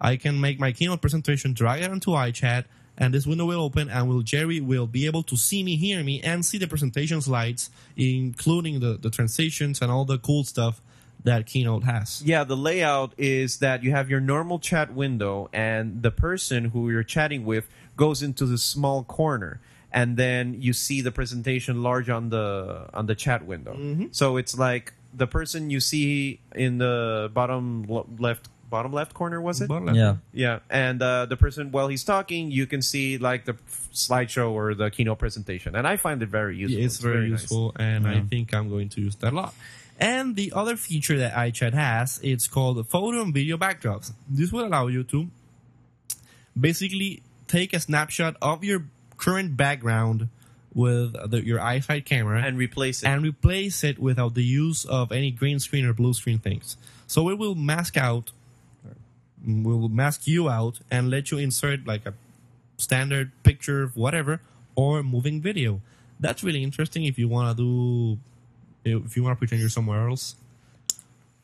I can make my keynote presentation, drag it onto iChat, and this window will open, and will Jerry will be able to see me, hear me, and see the presentation slides, including the the transitions and all the cool stuff that Keynote has. Yeah, the layout is that you have your normal chat window, and the person who you're chatting with goes into the small corner, and then you see the presentation large on the on the chat window. So it's like the person you see in the bottom left bottom left corner was it? Bottom left. Yeah. Yeah, and uh, the person while he's talking, you can see like the slideshow or the keynote presentation, and I find it very useful. Yeah, it's, very, nice. useful, and I think I'm going to use that a lot. And the other feature that iChat has, it's called photo and video backdrops. This will allow you to basically take a snapshot of your current background with the, your iSight camera and replace it. and replace it without the use of any green screen or blue screen things. So it will mask out, will mask you out, and let you insert like a standard picture, of whatever, or moving video. That's really interesting if you want to do, if you want to pretend you're somewhere else.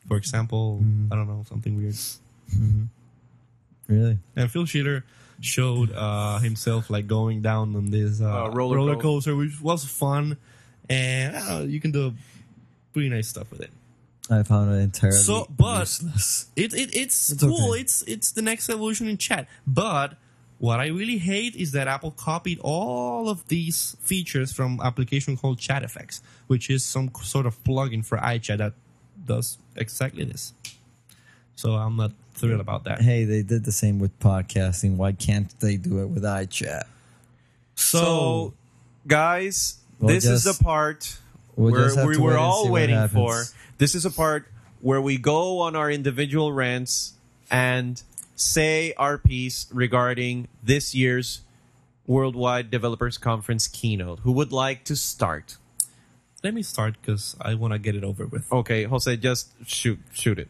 For example, mm-hmm. I don't know, something weird. Mm-hmm. Really? And Phil Schiller showed uh, himself like going down on this uh, Uh, roller roller, co- coaster, which was fun, and I you can do pretty nice stuff with it. I found it entirely So, but- useless. It, it it's, It's cool. okay. It's it's the next evolution in chat. But what I really hate is that Apple copied all of these features from application called Chat Effects, which is some sort of plugin for iChat that does exactly this. So I'm not thrilled about that. Hey, they did the same with podcasting. Why can't they do it with iChat? So, guys, We'll this is the part we'll where we to were wait and see all waiting for. This is a part where we go on our individual rants and say our piece regarding this year's Worldwide Developers Conference keynote. Who would like to start? let me start because I want to get it over with. Okay, Jose, just shoot, shoot it.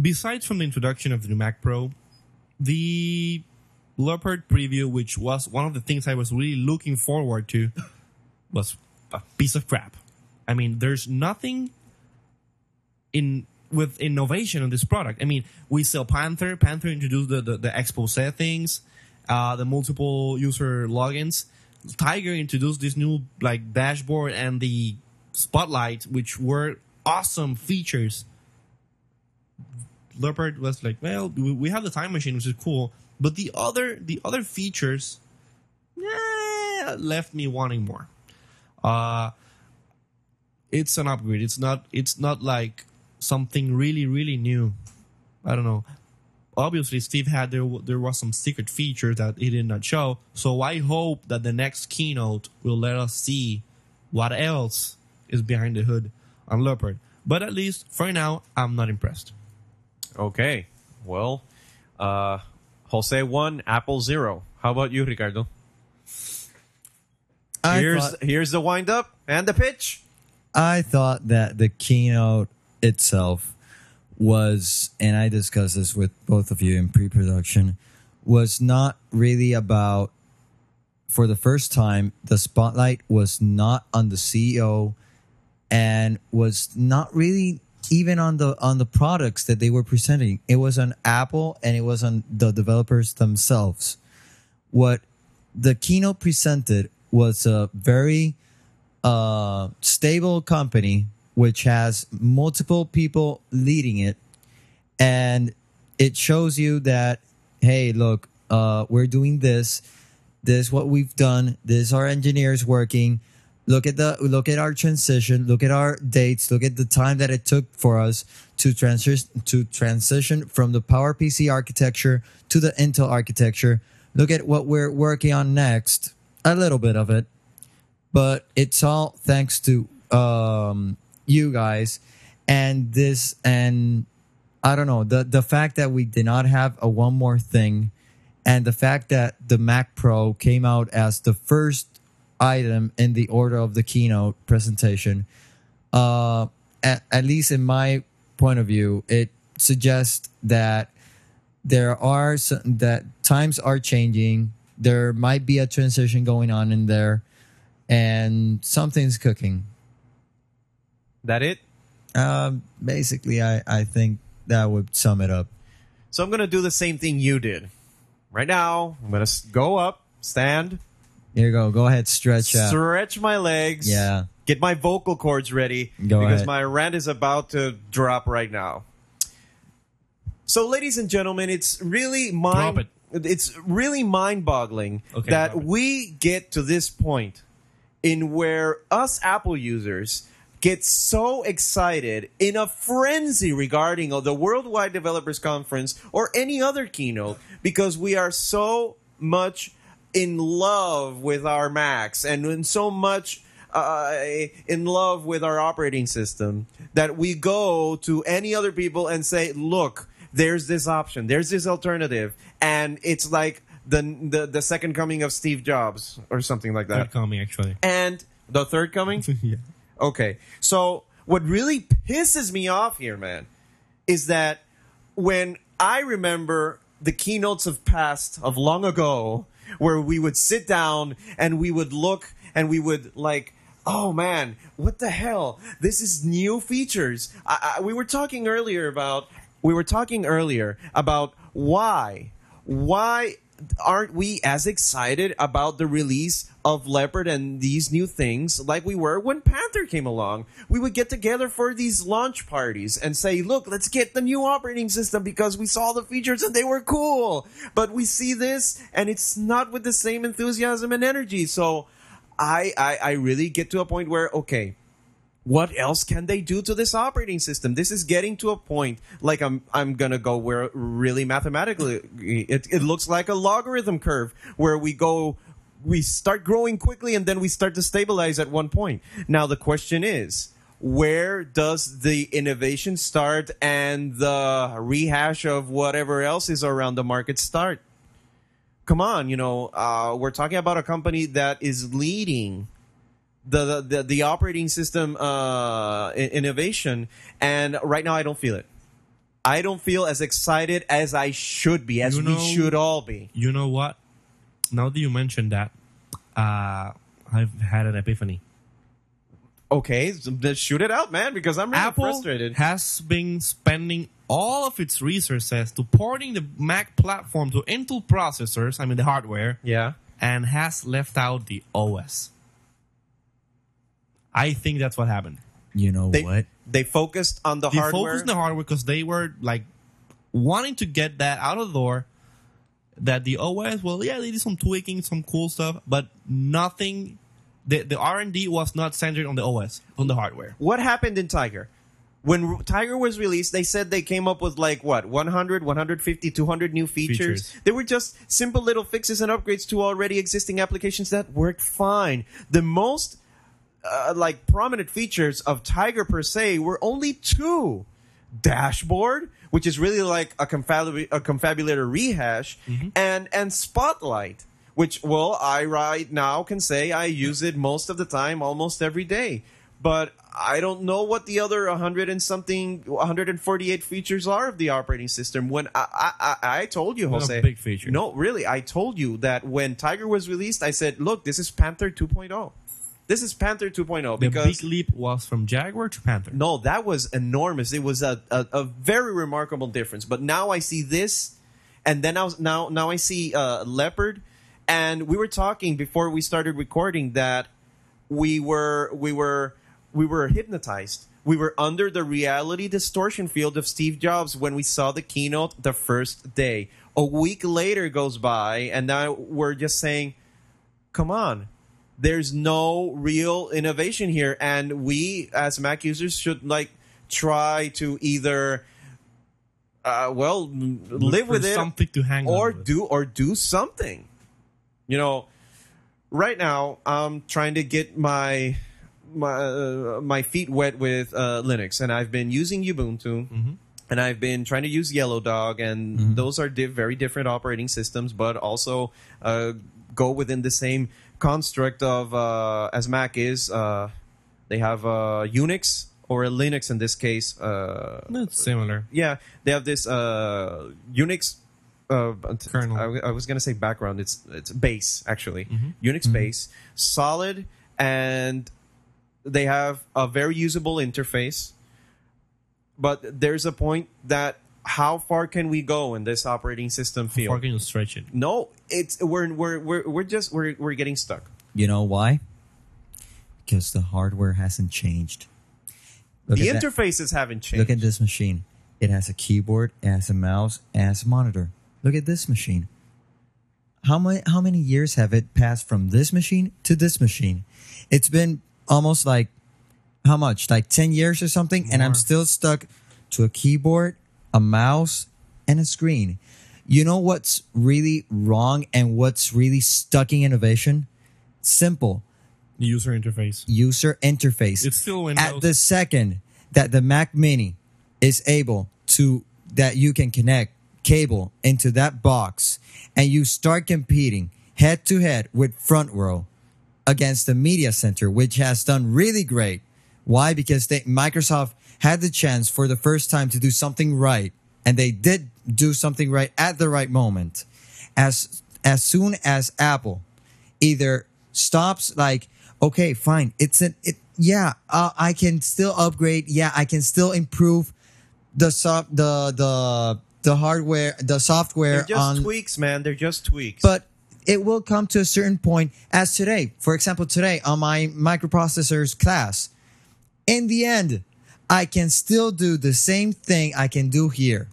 Besides from the introduction of the new Mac Pro, the Leopard preview, which was one of the things I was really looking forward to, was a piece of crap. I mean, there's nothing in with innovation on this product. I mean, we sell Panther. Panther introduced the the, the Exposé things, uh, the multiple user logins. Tiger introduced this new like dashboard and the spotlight, which were awesome features Leopard was like, well, we have the time machine, which is cool, but the other the other features eh, left me wanting more. Uh it's an upgrade. It's not it's not like something really really new. I don't know. Obviously, Steve had there there was some secret features that he did not show. So I hope that the next keynote will let us see what else is behind the hood on Leopard. But at least for now, I'm not impressed. Okay, well, uh, Jose one, Apple zero. How about you, Ricardo? I here's thought, here's the wind up and the pitch. I thought that the keynote itself was, and I discussed this with both of you in pre-production, was not really about. For the first time, the spotlight was not on the CEO, and was not really even on the on the products that they were presenting. It was on Apple, and it was on the developers themselves. What the keynote presented was a very uh, stable company which has multiple people leading it and it shows you that hey look uh, we're doing this this is what we've done this is our engineers working look at the look at our transition look at our dates look at the time that it took for us to transition to transition from the power pc architecture to the intel architecture. Look at what we're working on next a little bit of it but it's all thanks to um, you guys and this and I don't know the the fact that we did not have a one more thing and the fact that the Mac Pro came out as the first item in the order of the keynote presentation uh at, at least in my point of view it suggests that there are some, that times are changing there might be a transition going on in there and something's cooking That it? um basically i i think that would sum it up So I'm gonna do the same thing you did. Right now, I'm gonna go up stand, Here you go. Go ahead, stretch out. stretch my legs. Yeah. Get my vocal cords ready Go because ahead. my rant is about to drop right now. So, ladies and gentlemen, it's really mind. Drop It's really mind-boggling Okay, that we get to this point in where us Apple users get so excited in a frenzy regarding the Worldwide Developers Conference or any other keynote because we are so much in love with our Macs and in so much uh, in love with our operating system that we go to any other people and say, "Look, there's this option, there's this alternative," and it's like the the, the second coming of Steve Jobs or something like that. Third coming, actually. And the third coming? yeah. Okay. So what really pisses me off here, man, is that when I remember the keynotes of past of long ago where we would sit down and we would look and we would like oh man what the hell? This is new features. I, I, we were talking earlier about we were talking earlier about why why aren't we as excited about the release of Leopard and these new things like we were when Panther came along? We would get together for these launch parties and say, look, let's get the new operating system because we saw the features and they were cool. But we see this and it's not with the same enthusiasm and energy. So I, I, I really get to a point where, okay, what else can they do to this operating system? This is getting to a point like I'm I'm gonna go where really mathematically it, it looks like a logarithm curve where we go we start growing quickly and then we start to stabilize at one point. Now the question is where does the innovation start and the rehash of whatever else is around the market start? Come on, you know, uh, we're talking about a company that is leading the the, the operating system uh, innovation, and right now I don't feel it. I don't feel as excited as I should be, as You we should all be. You know what? Now that you mentioned that, uh, I've had an epiphany. Okay, so shoot it out, man, because I'm really Apple frustrated. has been spending all of its resources to porting the Mac platform to Intel processors, I mean the hardware, yeah, and has left out the OS. I think that's what happened. You know they what? they focused on the They hardware. They focused on the hardware because they were like wanting to get that out of the door. That the OS, well, yeah, they did some tweaking, some cool stuff, but nothing. The the R and D was not centered on the OS, on the hardware. what happened in Tiger? When Tiger was released, they said they came up with like what 100, 150, 200 new features. Features. They were just simple little fixes and upgrades to already existing applications that worked fine. The most uh, like prominent features of Tiger per se were only two: dashboard, which is really like a, confabul- a Konfabulator rehash, and and Spotlight, which well, I right now can say I use it most of the time, almost every day. But I don't know what the other 100 and something, 148 features are of the operating system. When I I, I, told you, Jose, big feature. No, really, I told you that when Tiger was released, I said, "Look, this is Panther 2.0. This is Panther 2.0 because The big leap was from Jaguar to Panther. no, that was enormous. It was a, a, a very remarkable difference. But now I see this, and then I was, now now I see uh, leopard, and we were talking before we started recording that we were we were we were hypnotized. We were under the reality distortion field of Steve Jobs when we saw the keynote the first day. A week later goes by, and now we're just saying, come on there's no real innovation here. And we as mac users should like try to either uh, well Look live with it something to hang or do or do something. You know right now i'm trying to get my my uh, my feet wet with uh, linux. And i've been using ubuntu. Mm-hmm. and I've been trying to use Yellow Dog, and those are di- very different operating systems, but also uh, go within the same construct of uh, as Mac is. Uh, they have uh, Unix or a Linux in this case. Uh, It's similar. yeah, they have this uh, Unix. Uh, Kernel. I, I was gonna say background. It's it's base actually. Mm-hmm. Unix base, solid, and they have a very usable interface but there's a point that how far can we go in this operating system How field? far can you stretch it? No, it's we're we're we're, we're just we're we're getting stuck. You know why? Because the hardware hasn't changed. Look the at that. interfaces haven't changed. Look at this machine. It has a keyboard, it has a mouse, it has a monitor. Look at this machine. How many how many years have it passed from this machine to this machine? It's been almost like how much? Like 10 years or something and I'm still stuck to a keyboard, a mouse, and a screen. You know what's really wrong and what's really stucking innovation? Simple The user interface. user interface. It's still Windows. At the second that the Mac Mini is able to that you can connect cable into that box and you start competing head to head with Front Row against the Media Center, which has done really great. Why? Because they, Microsoft had the chance for the first time to do something right, and they did do something right at the right moment. As as soon as Apple either stops like okay fine it's an it yeah uh, i can still upgrade yeah i can still improve the soft the the the hardware the software They're just on tweaks, man. They're just tweaks. but it will come to a certain point as today for example today on my microprocessors class in the end i can still do the same thing i can do here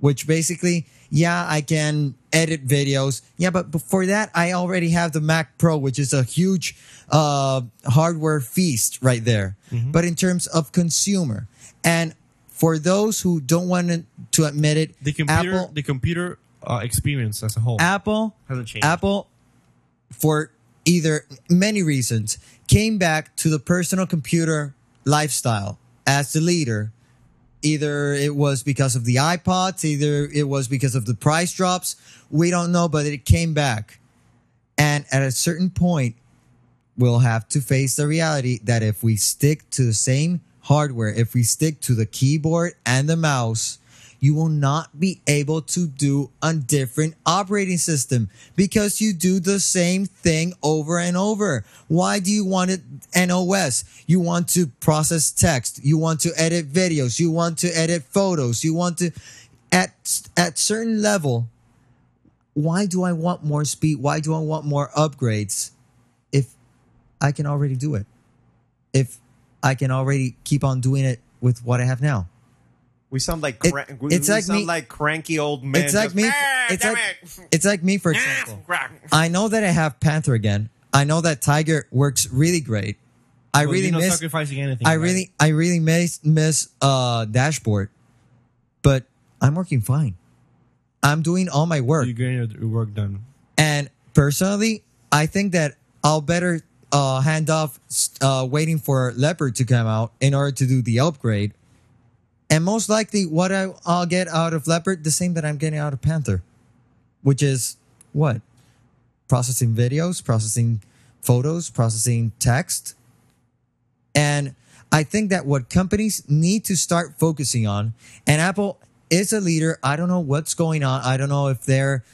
which basically yeah i can edit videos. Yeah but before that i already have the mac pro which is a huge uh, hardware feast right there. But in terms of consumer and for those who don't want to- to admit it the computer, apple the computer uh, experience as a whole apple hasn't changed. Apple, for either many reasons, came back to the personal computer lifestyle as the leader. Either it was because of the iPods, either it was because of the price drops. We don't know, but it came back. And at a certain point, we'll have to face the reality that if we stick to the same hardware, if we stick to the keyboard and the mouse, you will not be able to do a different operating system because you do the same thing over and over. Why do you want it NOS? You want to process text, you want to edit videos, you want to edit photos, you want to at at certain level why do I want more speed? Why do I want more upgrades if I can already do it? If I can already keep on doing it with what I have now. We sound like It- crank, we, it's we like sound me- like cranky old men. it's like just, me. "Ah, It's like it." it's like me for example. I know that I have Panther again. I know that Tiger works really great. I Well, really miss. sacrificing anything. I right? really, I really miss miss uh dashboard, but I'm working fine. I'm doing all my work. you're getting your work done. And personally, I think that I'll better uh, hand off uh, waiting for Leopard to come out in order to do the upgrade. And most likely, what I, I'll get out of Leopard, the same that I'm getting out of Panther, which is what? Processing videos, processing photos, processing text. And I think that what companies need to start focusing on, and Apple is a leader. I don't know what's going on. I don't know if they're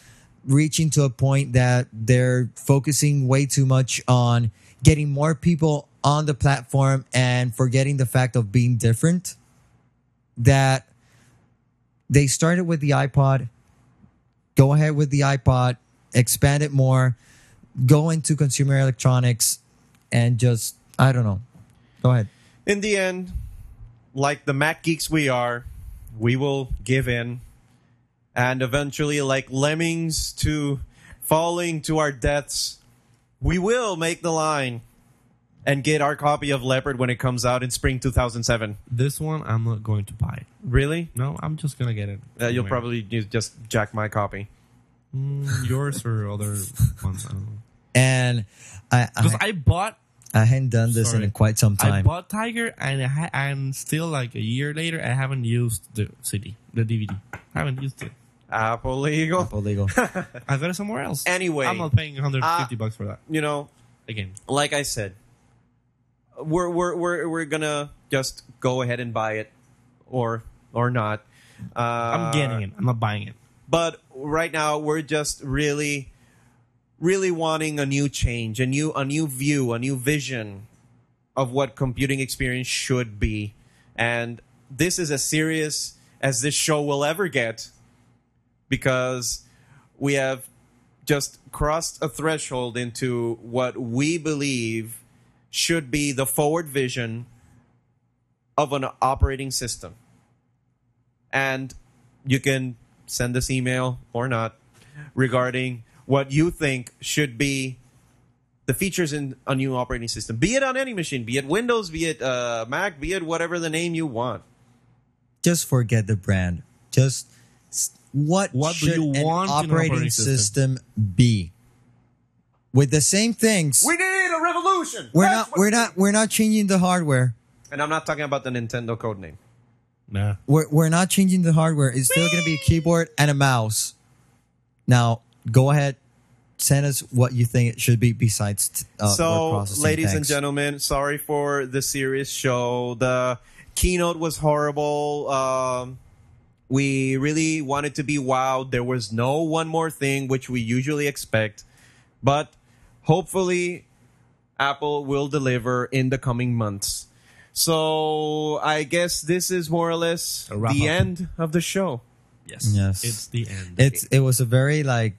reaching to a point that they're focusing way too much on getting more people on the platform and forgetting the fact of being different. That they started with the iPod, go ahead with the iPod, expand it more, go into consumer electronics, and just, I don't know. Go ahead. In the end, like the Mac geeks we are, we will give in, and eventually, like lemmings to falling to our deaths, we will make the line and get our copy of Leopard when it comes out in spring 2007. This one, I'm not going to buy it. Really? No, I'm just gonna get it. Uh, you'll probably just jack my copy. Mm, yours or other ones. I don't know. And I, Because I, I bought, I hadn't done this Sorry. in quite some time. I bought Tiger, and I ha- and still like a year later, I haven't used the CD, the DVD. I haven't used it. Apple legal. Apple legal. I got it somewhere else. Anyway, I'm not paying 150 uh, bucks for that You know, again. like I said, we're we're we're we're gonna just go ahead and buy it, or or not. Uh, I'm getting it. I'm not buying it. But right now, we're just really, really wanting a new change, a new a new view, a new vision of what computing experience should be, and this is as serious as this show will ever get because we have just crossed a threshold into what we believe should be the forward vision of an operating system. And you can send this email or not regarding what you think should be the features in a new operating system, be it on any machine, be it Windows, be it uh, Mac, be it whatever the name you want. Just forget the brand. Just s- what, What do should you an want an operating, operating system? be? With the same things, We need a revolution. we're That's not we're not we're not changing the hardware. And I'm not talking about the Nintendo code name. Nah. We're we're not changing the hardware. It's still going to be a keyboard and a mouse. Now, go ahead, send us what you think it should be besides uh, so, processing. ladies and gentlemen, sorry for the serious show. The keynote was horrible. Um, we really wanted to be wowed. There was no one more thing, which we usually expect. But hopefully, Apple will deliver in the coming months. So, I guess this is more or less the up. end of the show. Yes. Yes. It's the end. It's it was a very like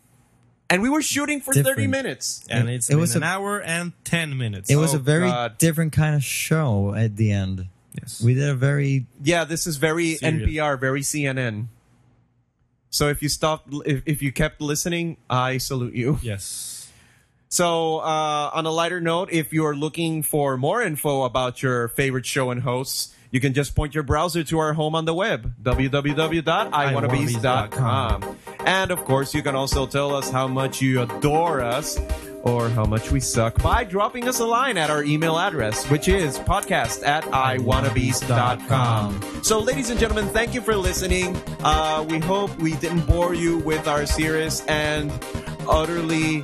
And we were shooting for 30 minutes. and it's it been was an a- hour and 10 minutes. it was Oh, a very God. different kind of show at the end. yes. We did a very Yeah, this is very Serious. NPR, very CNN. So if you stopped, if, if you kept listening, I salute you. yes. So uh, on a lighter note, if you're looking for more info about your favorite show and hosts, you can just point your browser to our home on the web, www.iwannabes.com. And of course, you can also tell us how much you adore us or how much we suck by dropping us a line at our email address, which is podcast at iwannabees.com. So, ladies and gentlemen, thank you for listening. Uh, we hope we didn't bore you with our serious and utterly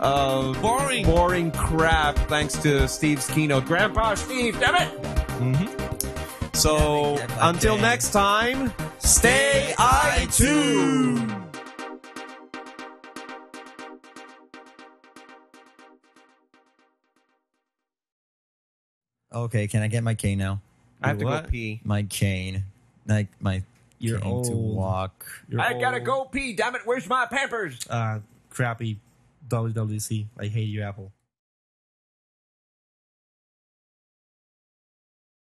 uh, Boring. boring crap thanks to Steve's keynote. Grandpa Steve, damn it! So, Get back until there. next time, stay iTunes! okay. Can I get my cane now? I have to go pee. My cane, like my You're cane to old. walk. You're I gotta go pee, damn it, where's my Pampers? Uh, crappy WWC. I hate you, Apple.